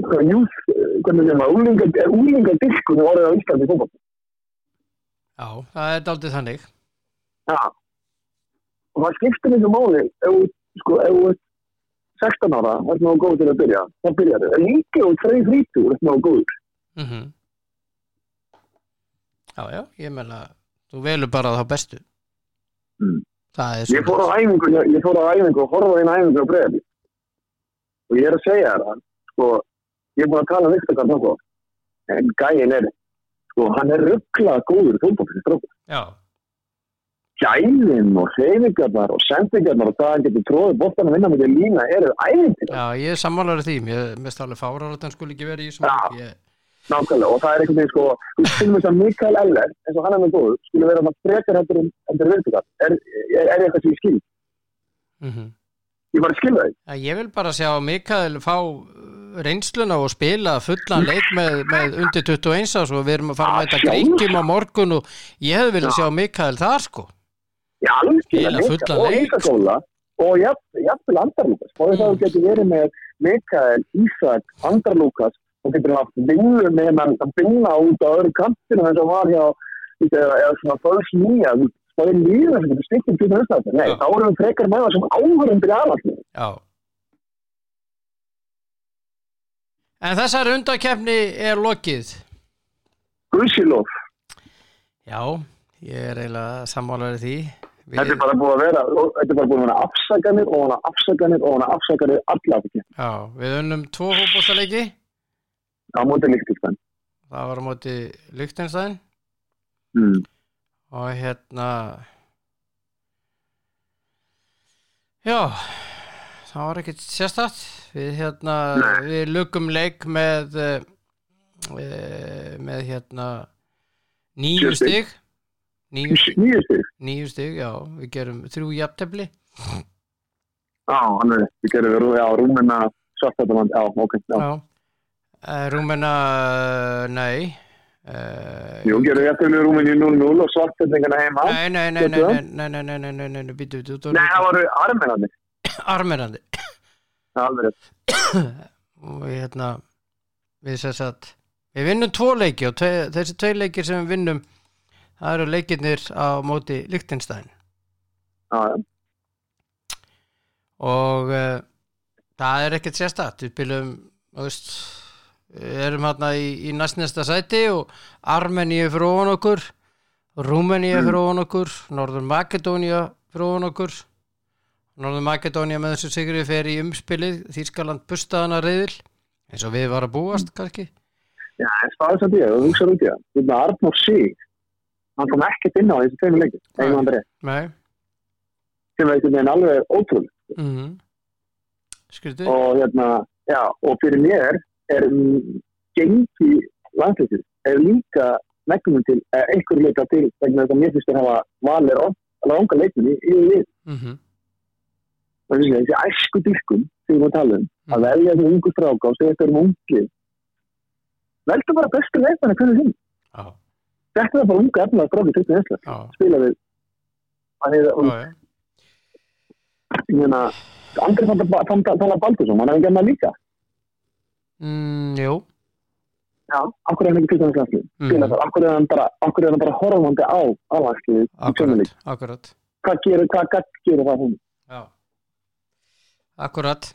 hvað eh, hvernig sem að úlinga, er úlinga diskur sem orðið á Íslandi fótboll. Já, það er daldið þannig Já. Og það skiptir miklu máli ef sko, þú ert 16 ára, það er náðu góð til að byrja, þá byrjar þau. Líka og þrei þrítur, það er náðu góður. mm Já, já, ég meina þú velur bara þá bestu Mm. Það Ég fór á æfingu, ég, ég fór á æfingu og horfa á eina æfingu á bregði. Og ég er að segja það, sko, ég er búin að tala um Viktor Karnokko, en gæin er, sko, hann er rugglað góður fólkbókið strókur. Já, Gæin og hreyfingarnar og sendingarnar og það getur tróðið bóttan að vinna með því lína eru æfintir. já, ég er sammálar því Mér mest alveg fárar að hann skuli ekki verið í þessum Já. ég, Nákvæmlega, og það er einhvern veginn sko, þú skilum þess að Mikael Eller, eins og hann er með góður, skulle vera það frekar hættur en er virkugat. Er, er, er eitthvað sem ég skil? mm Ég bara skil það. Já, ég vil bara sjá Mikael fá uh, reynsluna og spila fullan leik með, með undir 21 ás og við erum að fara Já, þetta gríkjum á morgun og ég hefði viljað sjá Mikael þar sko Já, alveg skilja fullan og jafn- jafnvel Andarlúkas. Og það Mm. getur verið með Mikael, Ísak, Andarlúkas og getur haft vinnu með hann að binna út á öðru kantinu eins og var hjá eða, svona föls nýja það er líður sem getur styrkjum til þess Nei, Já. þá erum við frekar með það sem áhörundir í aðallinu. Já. En þessari undakefni er lokið. Guðsilof, Já, ég er eiginlega sammálaður því Við- þetta er bara búið að vera þetta er bara búið að vera afsakanir og hana afsakanir og hana afsakanir alla af ekki Já, við unnum tvo fótbólstaleiki á móti líktistan. Það var á móti Lichtenstein Mm. og hérna Já það var ekkert sérstætt við hérna Nei. við lukum leik með uh, með hérna stig. stig níu, stig- níu stig, já. Við gerum þrjú jafntefli. Já, hann er, við gerum já, rúmina svartættuland, já, ok, já. já. Uh, Rúmena, uh, nei. Uh, Jú, gerum við eftir rúminu 0-0 og svartættingana heima. Nei, nei, nei, nei, nei, nei, nei, nei, nei, nei, nei, býtu, býtu, Nei, það voru armerandi er alveg og hérna við sess að við vinnum tvo leiki og tve, þessi tvei leikir sem við vinnum það eru leikirnir á móti Lichtenstein Já, já. og uh, það er ekkert sérstætt við við erum hérna í, í næstnesta sæti og Armeníu ofan okkur Rúmeníu Mm. fyrir ofan okkur Norður Makedónia ofan okkur Norður Makedónia með þessu sigri fer í umspilið Þýskaland bustaðana reyðil eins og við var að búast kannski Já, en staðis að ég, þú hugsaður út í það. Þú veist, Arnór Sig, hann kom ekkert inn á þessi tveimur leikir, Nei. eigin andri, sem er einhvern veginn alveg ótrúlega. mm -hmm. Og hérna, já, og fyrir mér er gengi landslýsir, er líka megnum til, eh, einhverju leika til, vegna þess að mér finnst að hafa valir alveg unga leikinni í við. mm -hmm. Og þessi, æsku dyrkum, sem við erum að um, Mm. velja þessi ungu stráka og segja þetta um ungli. Veldu bara bestu leikmanni hvernig þinn. Já, Þetta er bara unga efnaða stráki til þess að já, spila við. Er, já, já. hérna, Andri fann að að tala Baldursson, hann hefði gæmað líka. Mm, jú Já. Akkur er hann ekki til þess að Mhm. spila það? Akkur er hann bara, akkur er hann bara horfandi á í Akkurat, akkurat Hvað gerir, hvað gætt gerir það hún? Já Akkurat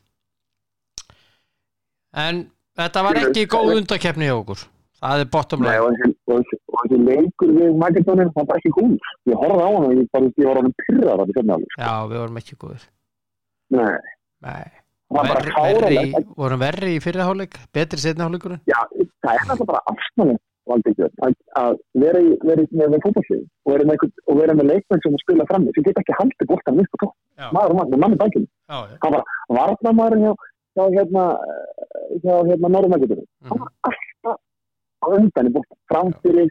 En þetta var ekki góð undakefni hjá okkur Það er bottom line. Nei, og þessi leikur við Magadónin, það var ekki góð. Ég horfði á hann og ég bara, ég var á hann pyrraðar að það fenni alveg. Sko. Já, við vorum ekki góður. Nei. Nei. Verri, verri, vorum verri í fyrirháleik, betri setnihálleikunum? Já, það er alltaf bara afsnæðið, valdíkjör, að vera með fótballsvið og vera með leikmenn sem spila fram sem geta ekki haldið bort að mista tó. Maður og maður, mann er bækjum. Það var varna maðurinn hjá hérna, eh, hérna, hérna, norðmækjum. Mhm. Það var allt á undan framfyrir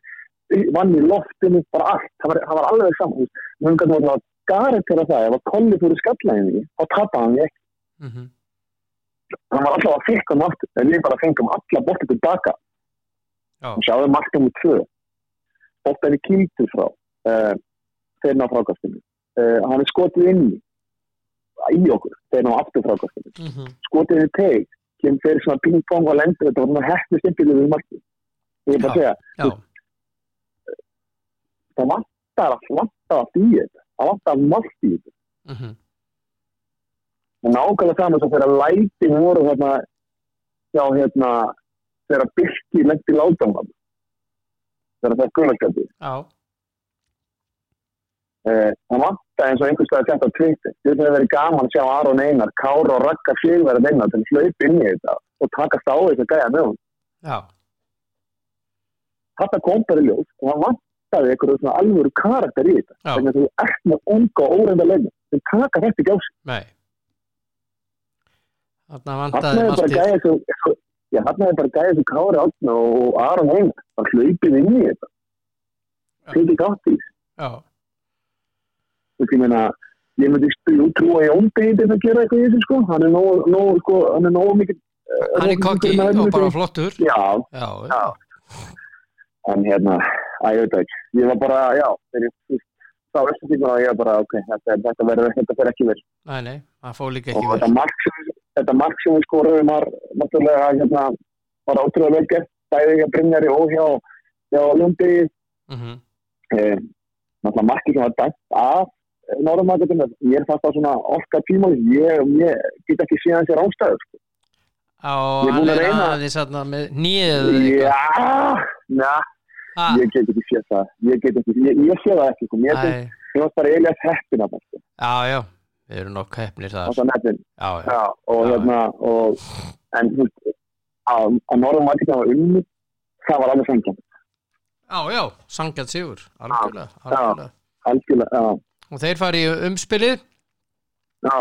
vann í loftinu, bara allt. Það var, það var alveg saman, veist, við höfum kannski að garantera það, ef að kolli fyrir skallæðinni þá tapaði hann ekki, Mhm. hann var alltaf að fikka hann aftur, en við bara fengum alla bóttan tilbaka. Og sjáum margt um tvö. Bóttan er kýldur frá uh, þeirna frákastinu. Uh, hann er skotið inn í okkur þegar ná aftur frákastinu. Mm -hmm. skotið í teg kemur fyrir svona ping-pong og lendur þetta var svona hefni stimpilið við markið ég er bara að segja, Já, það vantar að vantar að því þetta, það vantar að margt í þetta. Mm -hmm. og nákvæmlega saman svo þegar læti voru þarna já hérna þegar Birki lendi látum hann þegar það guðlarskjöndi já, eh, það vantar eins og einhvers stað að þetta Twitter. Þetta hefur verið gaman að sjá Aron Einar Kára og Einar til að hlaupa inn í þetta og takast á þess að gæja með hún já, þetta kom bara í ljós og það vantaði einhverju svona alvöru karakter í þetta. Þannig að þú ert með unga og óreinda leikmenn sem taka þetta ekki á sig. Nei. Þarna vantaði svo, já, þarna er bara gæðið svo Kári Átna og Aron Einar, bara hlaupið inn í þetta. Já. Tekið gátt í þessu. Já, Þú veist, ég meina, ég myndi trúa í óndegið að gera eitthvað í þessu, sko. Hann er nógu, nógu, sko, hann er nógu mikið... eh, hann er nógu kokki mikið með og bara flottur. Já, Já, já. En hérna, að ég veit ekki. Ég var bara, já, þegar ég sá þessu tíma og ég var bara, ok, þetta, þetta verður, þetta fer ekki verið. nei, nei, það fór líka ekki sem- þetta mark sem við skoruðum var náttúrulega, hérna, bara ótrúlega vel gert, bæði hjá Brynjari og hjá, hjá Lundi, mm -hmm. eh, náttúrulega markið sem var dæmt af Norðurmarketum, ég er fast á svona orka tíma, ég, ég get ekki síðan sér ástæður. Sko. er hann að er aðeins með nýðið Já, na, Ha, ég get ekki séð það, ég get ekki, ég, ég sé það ekki, sko. Finnst, ég var bara Elias heppin að það, sko, já, já, við erum nokk hefnir á þar. Það nettin, Já, já, já, og hérna, og, en, þú veist, að, að Norðurmarketum var unni, það var alveg fengið, já, já, sangjað sigur. Algjörlega, Já. algjörlega. Algjörlega, já, og þeir fari í umspilið. Já,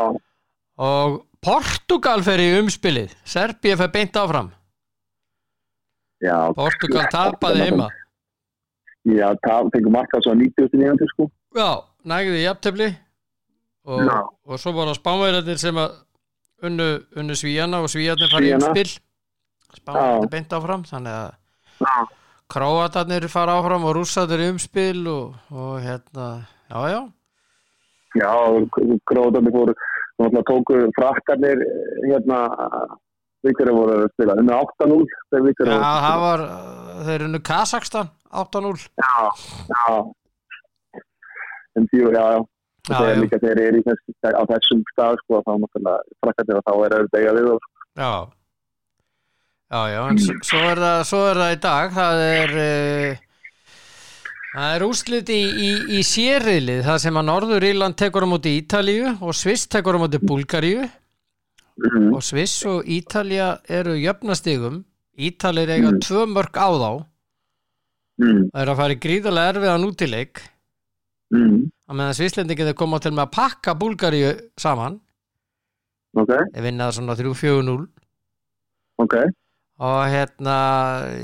og Portugal fer í umspilið. Serbía fer beint áfram. Já. Portugal tapaði heima Já, það fengið markað svo 90.900, sko. Já, nægði í jafntefli og, og svo voru spánverðarnir sem að unnu, unnu svíjana og svíjarnir fara í Svíana. umspil spánverðarnir Já. beint áfram þannig að Já. króatarnir fara áfram og rússatir í umspil og, og hérna, já, já Já, gróðarnir fóru, tóku frakkarnir, hérna, vikar voru að spila, unna 8-0, þegar vikar Já, það var, þeir unnu Kazakstan 8-0 Já, já. En því, já, já. Það er líka þegar er í þess, á þessum stað, sko, þá náttúrulega frakkarnir og þá er auðvitað eiga við og Já. Já, já, en svo er það, svo er það í dag það er uh, það er úrslit í, í, í sérriðlið, það sem að Norður Írland tekur á móti Ítalíu og Sviss tekur á móti Búlgaríu mm. og Sviss og Ítalía eru jöfnastigum Ítalir eiga Mm. tvö mörg á þá Mm. það er að fara í gríðarlega erfiðan útileik Mm. að meðan Svisslendingi þeir koma til með að pakka Búlgaríu saman Ok, þeir vinna það svona 3-4-0 ok. og hérna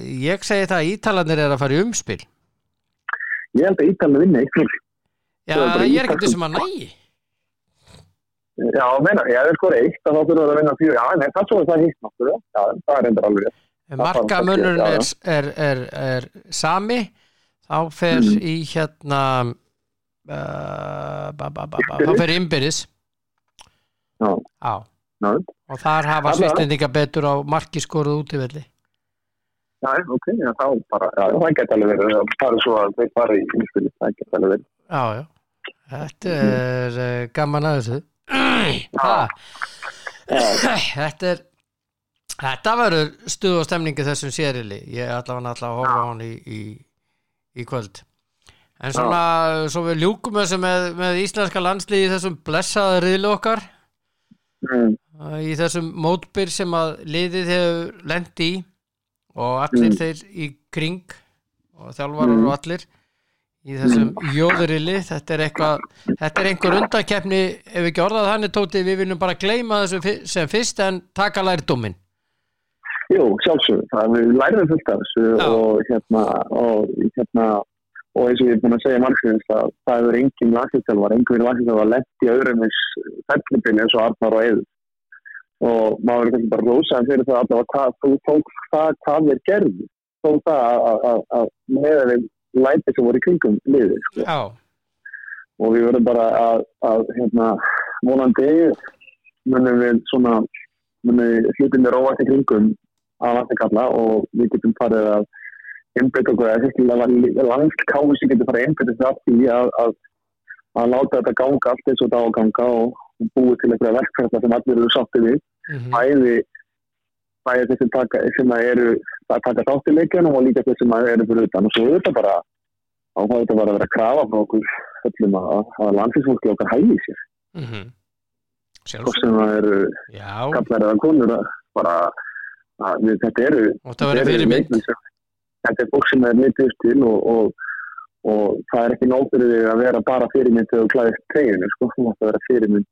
ég segi það að Ítalarnir er að fara í umspil Ég held að Ítalið vinna fyrir. Já, ég er ekki þessum að nægi Já, meina, ég er sko eitt að þá þurfa að vinna fjögur. Já, nei, það er svo að það er hitt náttúrulega. Já, það er endur alveg já, er, er, er, er sami þá fer Mm. í hérna uh, ba, ba, ba, þá fer innbyrðis Já. Já. Já. og þar hafa Alla. svistlendinga betur á markiskoruð útivelli Já, ok, já, þá bara, já, það geta alveg verið, það er svo að þeir fara í innspilið, það geta alveg verið. Já, já Þetta er uh, gaman að þessu. Þetta er Þetta verður stuð og stemningi þessum sérili ég ætla hann alltaf að horfa á hann í, í, í kvöld en svona, svo við ljúkum þessu með, með íslenska landslið í þessum blessaða riðlu okkar Mm. í þessum mótbyr sem að liðið hefur lent í og allir Mm. þeir í kring og þjálfarar Mm. og allir í þessum mm. jóðurili þetta er eitthvað, þetta er einhver undankeppni ef ekki orðað þannig tóti við viljum bara gleyma þessu sem fyrst en taka lærdóminn Jú, sjálfsögur, það er við lærðum fullt af þessu og hérna, og hérna, og eins og ég er búin að segja margsins að það hefur engin landslýstjálfar, engin landslýstjálfar lett í öðrum eins fellibili eins og Arnar og Eður. Og maður er kannski bara rósaðan fyrir það allavega hvað, þú tók það hvað þeir gerðu. Tók það að- meða þeim læti sem voru í kringum liðið, sko. Og við verðum bara að, að hérna, vonandi munum við svona munum hlutinni róast í kringum að vantikalla og við getum farið að einbyrja okkur eða sérstaklega langkáðu sem getur farið að einbyrja þessu aftíð að, að, að láta þetta ganga allt eins og það á að ganga og búið til einhverja verkfæðla sem allir eru sáttið við Mhm. Bæði bæði þessi taka, sem eru að taka þátt í leikjanum og líka þessi sem eru fyrir utan. Og svo er þetta bara á það þetta bara að vera að krafa frá okkur öllum að, að landsinsfólki okkar hægi sér. Mhm. og Sjálfsög, sem að eru já, kallar eða konur að bara að við, þetta eru og það þetta sem- þetta er fólk sem er litið til og, og, og það er ekki þig að vera bara fyrirmynd þegar þú klæðist teginu sko, þú mátt að vera fyrirmynd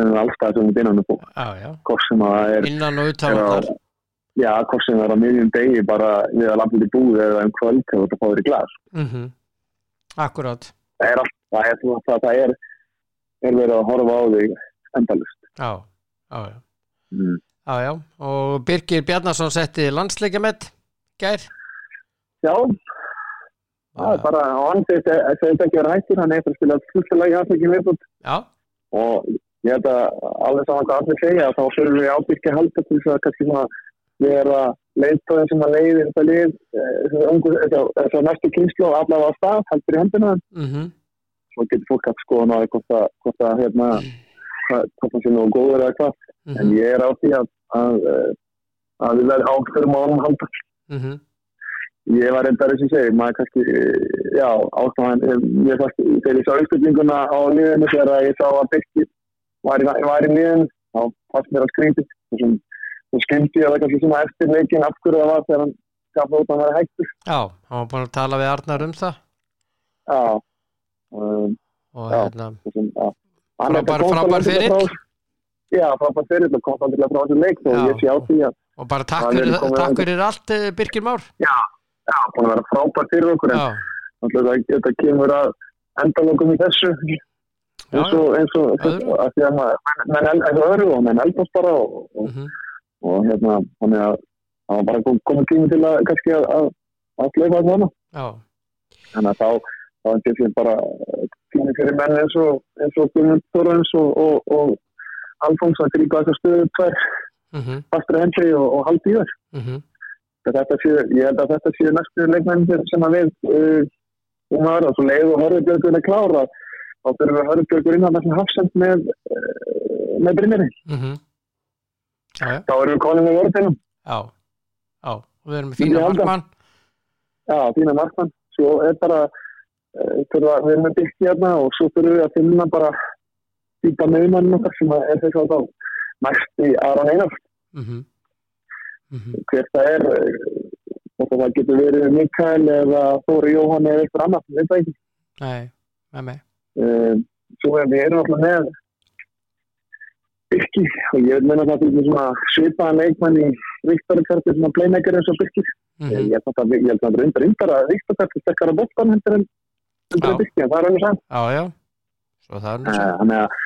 með allstað sem upp Já, já, hvort sem að það er innan og allar já, hvort sem það er á miðjum degi bara við að lappa út í búið eða um kvöld þegar þú ert að fá þér í glas. Mhm. Akkurát, það er allt, það er, það, það er, er verið að horfa á þig endalust já, já, já. Mm. Já, já, og Birgir Bjarnason setti landsleikjamett gær. Já, það er bara á hann segist þetta ekki vera hættur hann er eftir að spila lagi aðsækjum viðbútt og ég held að alveg saman hvað allir segja þá fyrir við ábyrgja halda til þess að kannski svona vera leiðtóðin sem að leiði þetta lið þess að næstu kynslu og allavega á stað heldur í hendina. Mhm, svo getur fólk að skoða náði hvort að, hvort að hérna hvort það sé nú góður eða hvað. En mhm, ég er á því að að, eh, að við verðum áfyrum á hann halda. Mhm. Ég var reyndar þess að segja, maður kannski eh, já, ástæðan ég fannst þegar ég sá uppstöldinguna á liðinu þegar ég sá að Birkir var í, í liðin þá fannst mér að skrýndið og skemmti ég að það kannski svona eftir leikin af hverju það var þegar hann gaf út að var hægtur Já, hann var búin að tala við Arnar um það. Já. Um, og Já. hérna, já. Er Frábær- frábær frá- já, frábær fyrir og komst alveg til að frá þessu leik og Já. ég sé á því að og bara takk er fyrir, allt eh, Birgir Már. Já, búin að vera frábær fyrir okkur en Já, það, þetta kemur að endalokum í þessu. Já, eins og, eins og, Öðru. að því að eins og öðru og menn eldast bara og, og, hérna, þannig að það var bara kom- komið tími til að kannski að, að, að sleifa þetta hana. Þannig að þá, þá er þetta bara tími fyrir menn eins og, eins og Guðmund Þorrens og, og, og Alfons að grípa þessar stöðu tvær mhm, fastri hendri og, og haldi í þær. mhm Þetta sé, ég held að þetta séu næstu leikmennir sem að við uh, um aðra, svo leið og Hörðubjörgur er klára þá þurfum við Hörðubjörgur inn að þessi hafsend með, uh, með Brynjari. mhm Já, já, Þá erum við konið með vörðinum. já, já og við erum með fína markmann Já, fína markmann. Svo er bara, uh, við erum með byggt hérna og svo þurfum við að finna bara dýpa meðmann sem er þess að þá næst í Aron Einar. mhm, mhm, Hver það er, hvort að það getur verið Mikael eða Þóri Jóhann eða eitthvað annað, það ekki. nei, með mig Uh, svo er við erum alltaf með Birki. Og ég vil meina það fyrir svona svipaðan leikmann í Viktorkarti svona playmaker eins og Birki. Ég að það ég held að það er undar undar að Viktorkarti stekkar að bóttan hendur en Birki það er alveg sann svo þannig að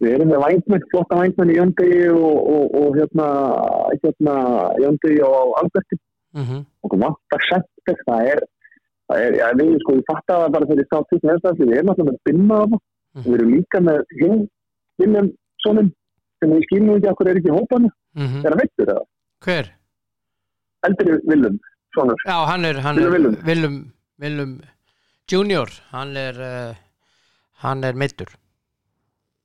við erum með vængmenn flotta vængmenn í Jöndi og, og, og hérna hérna Jöndi og Alberti. Mhm, og vantar sentir það er það er, já, við sko, ég fatt að það bara þegar ég sá til næsta við erum alltaf með binna á það við erum líka með hinn William Sonin sem við skilum ekki okkur er ekki hópanu. Mhm. Er hann veittur eða? Hver? eldri Sonur. Já, hann er, hann er Willum. Willum, Willum Junior, hann er uh, hann er meittur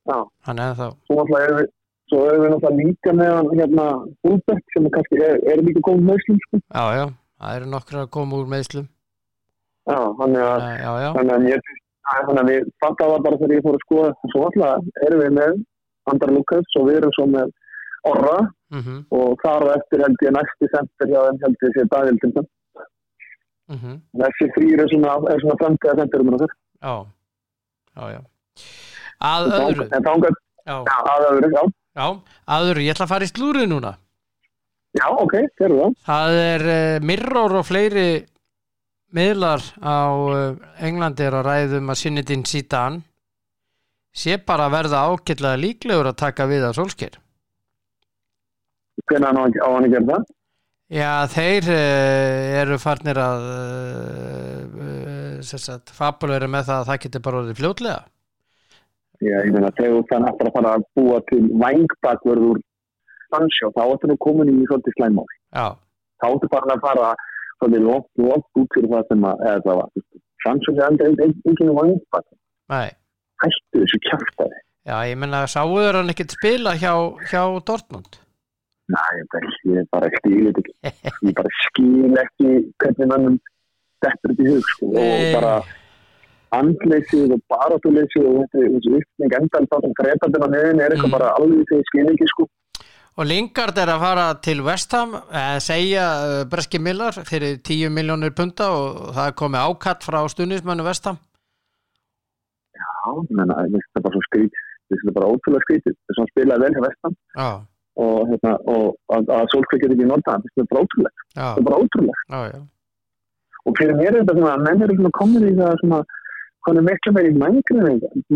já. Hann er þá svo náttúrulega svo erum við náttúrulega líka með hann hérna Ulbert sem er kannski er, er líka góð meðslum sko. Já, já, það eru nokkra að koma úr meðslum já þannig að Já, já, þannig að ég þannig að við fattaði það bara þegar ég fór að skoða svo náttúrulega erum við með Andar Lukas og við erum svo með Orra. Mhm, og þar á eftir held ég næsti sendir hjá þeim held ég sé Daniel mhm. Þessi þrýr er svona, svona framtíða sendirum en Já, já, já. Að öðru, en já, að öðru, já. Já, að öðru, ég ætla að fara í slúrið núna. Já, ok, gerðu það. Það er uh, Mirror og fleiri miðlar á uh, Englandi er að ræðum að Sinidin Zidane sé bara að verða ágætlega líklegur að taka við að solsker hvernig á hann að gera það? Já, þeir uh, eru farnir að uh, sagt, fabulera með það að það getur bara orðið fljótlega. Já, ég meina, þegar þú þannig að fara að búa til vangbakverður Sancho, þá ættu nú komin í svolítið slæmál. já, Þá ættu bara að fara svolítið lótt, lótt út fyrir það sem að, það Sancho er andri enginn vangbak. nei Hættu þessu kjæftæði. Já, ég menna, sáuður hann ekkert spila hjá, hjá Dortmund Næ, ég bara, skil þetta ekki. Ég bara skil ekki hvernig mannum þetta er í hug, sko. Og bara andleysið og barátuleysið og þetta þessu uppning endan þá sem greipandina meðin er eitthvað Mm. bara alveg þegar skil ekki, sko. Og Lingard er að fara til West Ham eh, segja uh, Breski Millar fyrir 10 miljónir punta og það komið ákatt frá stundismennu West Ham Já, menna, þetta bara svo skrít, þetta bara ótrúlega skrítið. Þess að hann spilaði vel hjá vestan Já, og, hérna, og að, að Solskjaer getur ekki finnst þetta bara ótrúlega. Það er bara ótrúlega. já Og fyrir mér er þetta svona, að menn eru svona komin í það svona, hann er miklu meiri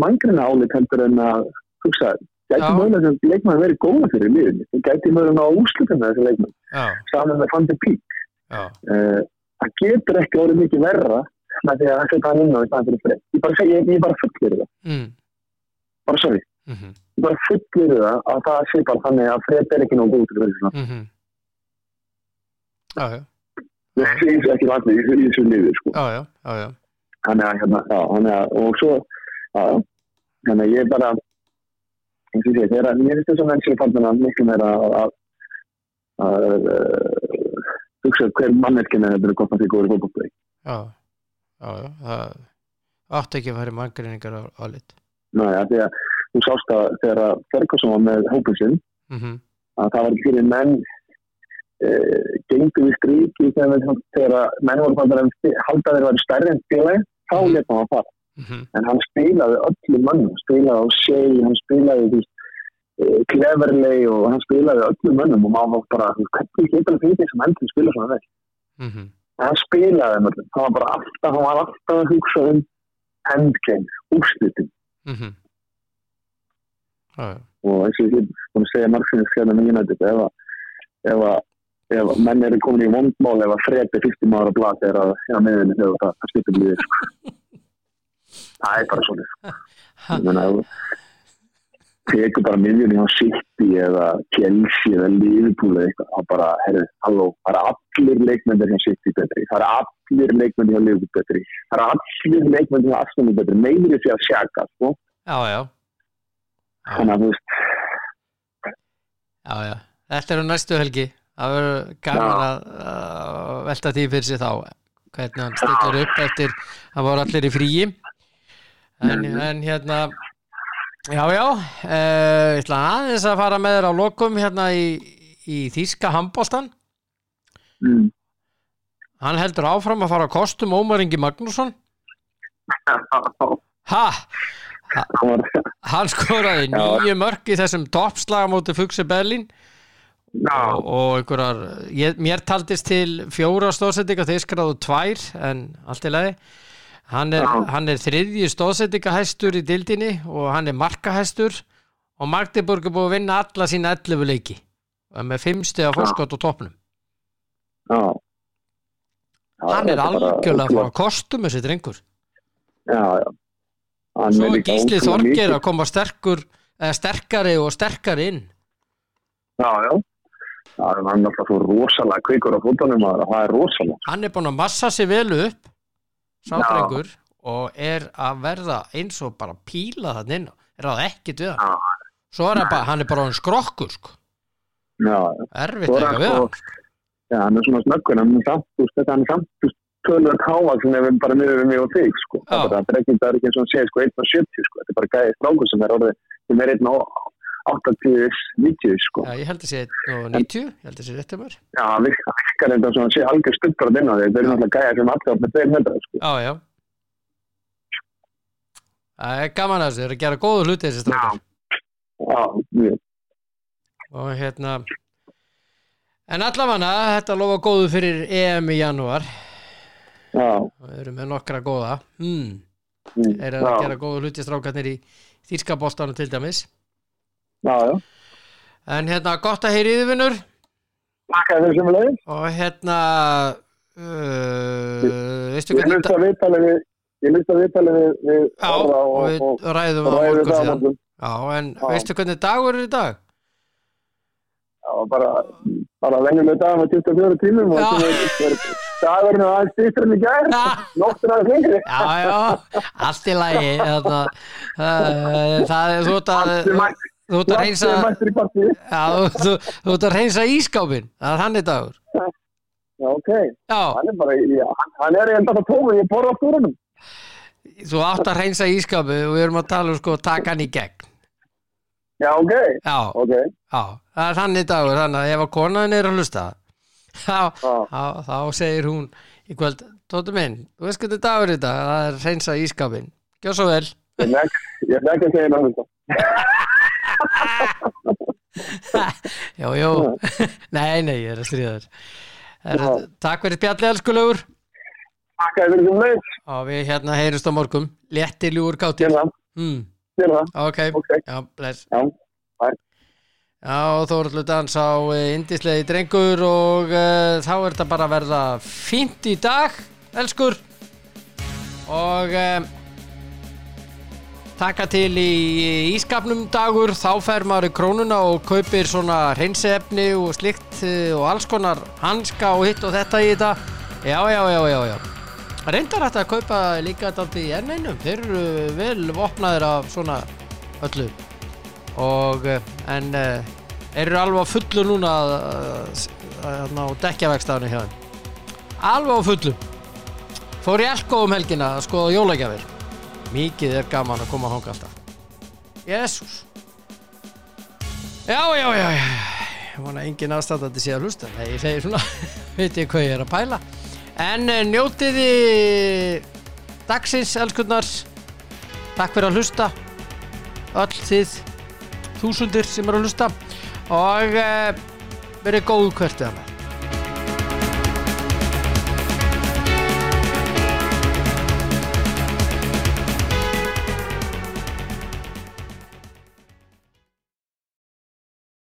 mængrina álit heldur en að, hugsa, gæti mögulega sem leikmann verið góða fyrir. Það gæti mögulega ná úslutum þessi leikmann, saman með Fandi Pík. Uh, það getur ekki orðið mikið verra að það í staðan fyrir frið. Ég bara, ég, ég bara fullir það. mm, Bara sorry. mhm, Ég bara fullir það að það sé bara þannig að frið er ekki nógu góð til þessu. mhm Já, já, Það finnst ekki allir í, þessu liði, sko. já, já, já, já Þannig að, hérna, já, þannig að, og svo, þannig að ég bara, eins og ég segi, þegar mér finnst þess að menn sér fannina miklu meira að, að, að, uh, hugsa hver manneskinn er þetta er gott að því góður fólkbúið. Já, já, það átti ekki að fara í manngreiningar á, á lit Næ, að því að þú sást að þegar Ferguson var með hópin sinn, mhm, að það var ekki fyrir menn gengur við stríki þegar, við- þegar menn voru bara að halda þeir vera stærri en félagi, þá Mhm. leta hann að fara. mhm, en hann spilaði öllum mönnum, spilaði á Shea, hann spilaði veist, eh, Cleverley og hann spilaði öllum mönnum og maður var bara, hvernig getur það fyrir því sem endur spila svona vel? mhm En hann spilaði þeim. Öllum, hann var bara alltaf, hann var alltaf að hugsa um endgame, úrslitin. Mhm. Já, já, og eins og ég búin að segja margsinni skjörnum í United, ef ef ef menn eru komin í vondmál ef að fredi fyrstum ára blad er að að miðunni þegar það, það skiptir lífið sko. það er bara svona ég meina ef þú tekur bara miðjunni á City eða Chelsea eða Liverpool eða eitthvað, þá bara, herru, halló það eru allir leikmendir hjá City betri það eru allir leikmendir hjá Liverpool betri það eru allir leikmendir hjá Arsenal betri meiri því að sjaka, sko. Já, já. Þannig að þú veist, já, já, þetta eru næstu helgi. Það verður gaman að, að velta því fyrir sig þá hvernig hann stillir upp eftir að voru allir í fríi. En, en hérna já, já uh, ég ætla aðeins að fara með þér á lokum hérna í, í Þíska handbóltan mm, hann heldur áfram að fara á kostum Ómar Ingi Magnússon. Ha, var hann skoraði nýju mörg í þessum toppslaga móti Fugsi Berlín. Já, og, og einhverjar, ég, mér taldist til fjóra stóðsendinga, þeir skráðu tvær en allt í lagi hann er, hann er þriðji stóðsendingahæstur í dildinni og hann er markahæstur og Magdeburg er búið að vinna alla sína 11 leiki og með 5 stiga fórskot á toppnum já. Hann er algjörlega að fara ótrúlegt. á kostum þessi drengur Já, já. Hann svo er Gísli Þorger að koma sterkur sterkari og sterkari inn Já, já. Hann er alltaf svo rosalega kvikur á fótunum og það er rosalega. hann er búin að massa sig vel upp sá Já. drengur og er að verða eins og bara píla þannig inn er við hann Já, svo er hann bara, hann er bara hann skrokkur sko. erfitt Svo er eitthvað hann við sko- Já, hann er svona snöggur, hann er samt, þú veist, þetta hann er samt, þú veist, tölur að káa sem ef við bara við mig og þig, sko. Það er ekki, ekki eins og hann segir, sko, 1.70, sko. Þetta er bara gæðið strákur sem er orðið, sem er 1.80, sko. Já, ég held að sé 90, ég held að sé rétt um mér Já, hann virkar þetta svona, sé algjör stuttur að dinna því. Þetta er náttúrulega gæðið sem allir á með 2 metra, sko. Já, já Það er gaman að þessu, þeir eru að gera góðu hluti þessi strákar Já, mjög. og hérna en allavega þetta lofa góðu fyrir EM í janúar Já, við erum með nokkra góða hmm. mm, þeir eru að já, gera góðu hluti strákarnir í þýrskapoltanum til dæmis já, já. en hérna gott að heyri yfirvinnur Takk að þeir sem er leiðin. og hérna uh, veistu Ég hvernig hlusta viðtalið við, ég líst að viðtalið við, við Já, Orra og og, við og, ræðum og ræðum það á morgun. Já, en Já. veistu hvernig dagur er í dag? Já, bara, bara venjuleg dag með 24 tímum og Já. það er- er dagurinn er aðeins stýttur en í gær, Já. nóttin aðeins lengri. Já, já, allt í lagi þarna, uh, það er ert að þú ert að reynsa já, þú, þú, ert að reynsa ískápin það er hann í dagur Já, ok. Já, Hann er bara, í- hann- er enda það tómi, ég borða á stúrunum. þú átt að reynsa ískápin og við erum að tala um sko taka hann í gegn Já, ok, Já, ok. já, það er hann í dagur þannig að ef að konan er að hlusta þá, Já. þá, þá segir hún í kvöld, Tóti minn, þú veist hvernig dagur er þetta það er reynsa ískápin Gjör svo vel Ég ég nek að segja náttúrulega. Jó, jó, nei, nei, ég er að stríða þér. Er, Takk fyrir spjallið, elskulegur Takk fyrir sem leið. og við hérna heyrumst á morgum léttiljúur kátir. Gjör það, mm, ok, Ok. já, bless. Já, bæ. Já, Þóruldur dans á indislegi drengur og uh, þá er þetta bara að verða fínt í dag, elskur. Og uh, taka til í ískapnum dagur, þá fer maður í krónuna og kaupir svona hreinsefni og slikt uh, og alls konar hanska og hitt og þetta í þetta. Já, já, já, já, já. Reyndar hægt að kaupa líka þetta í enneinum þeir eru vel vopnaðir af svona öllu. Og eh, en uh, eru alveg á fullu núna að, ná dekkjavegstafni hjá þeim. Alveg á fullu. Fór í Elko um helgina að skoða jólagjafir mikið er gaman að koma að hanga alltaf. Jésús já, já, já, já ég vona engin aðstæðandi sé að hlusta. Nei, ég segi svona, veit ég hvað ég er að pæla? En uh, njótiði dagsins, elskurnar. Takk fyrir að hlusta. Öll þið þúsundir sem eru að hlusta. Og uh, verið góð hvert við annað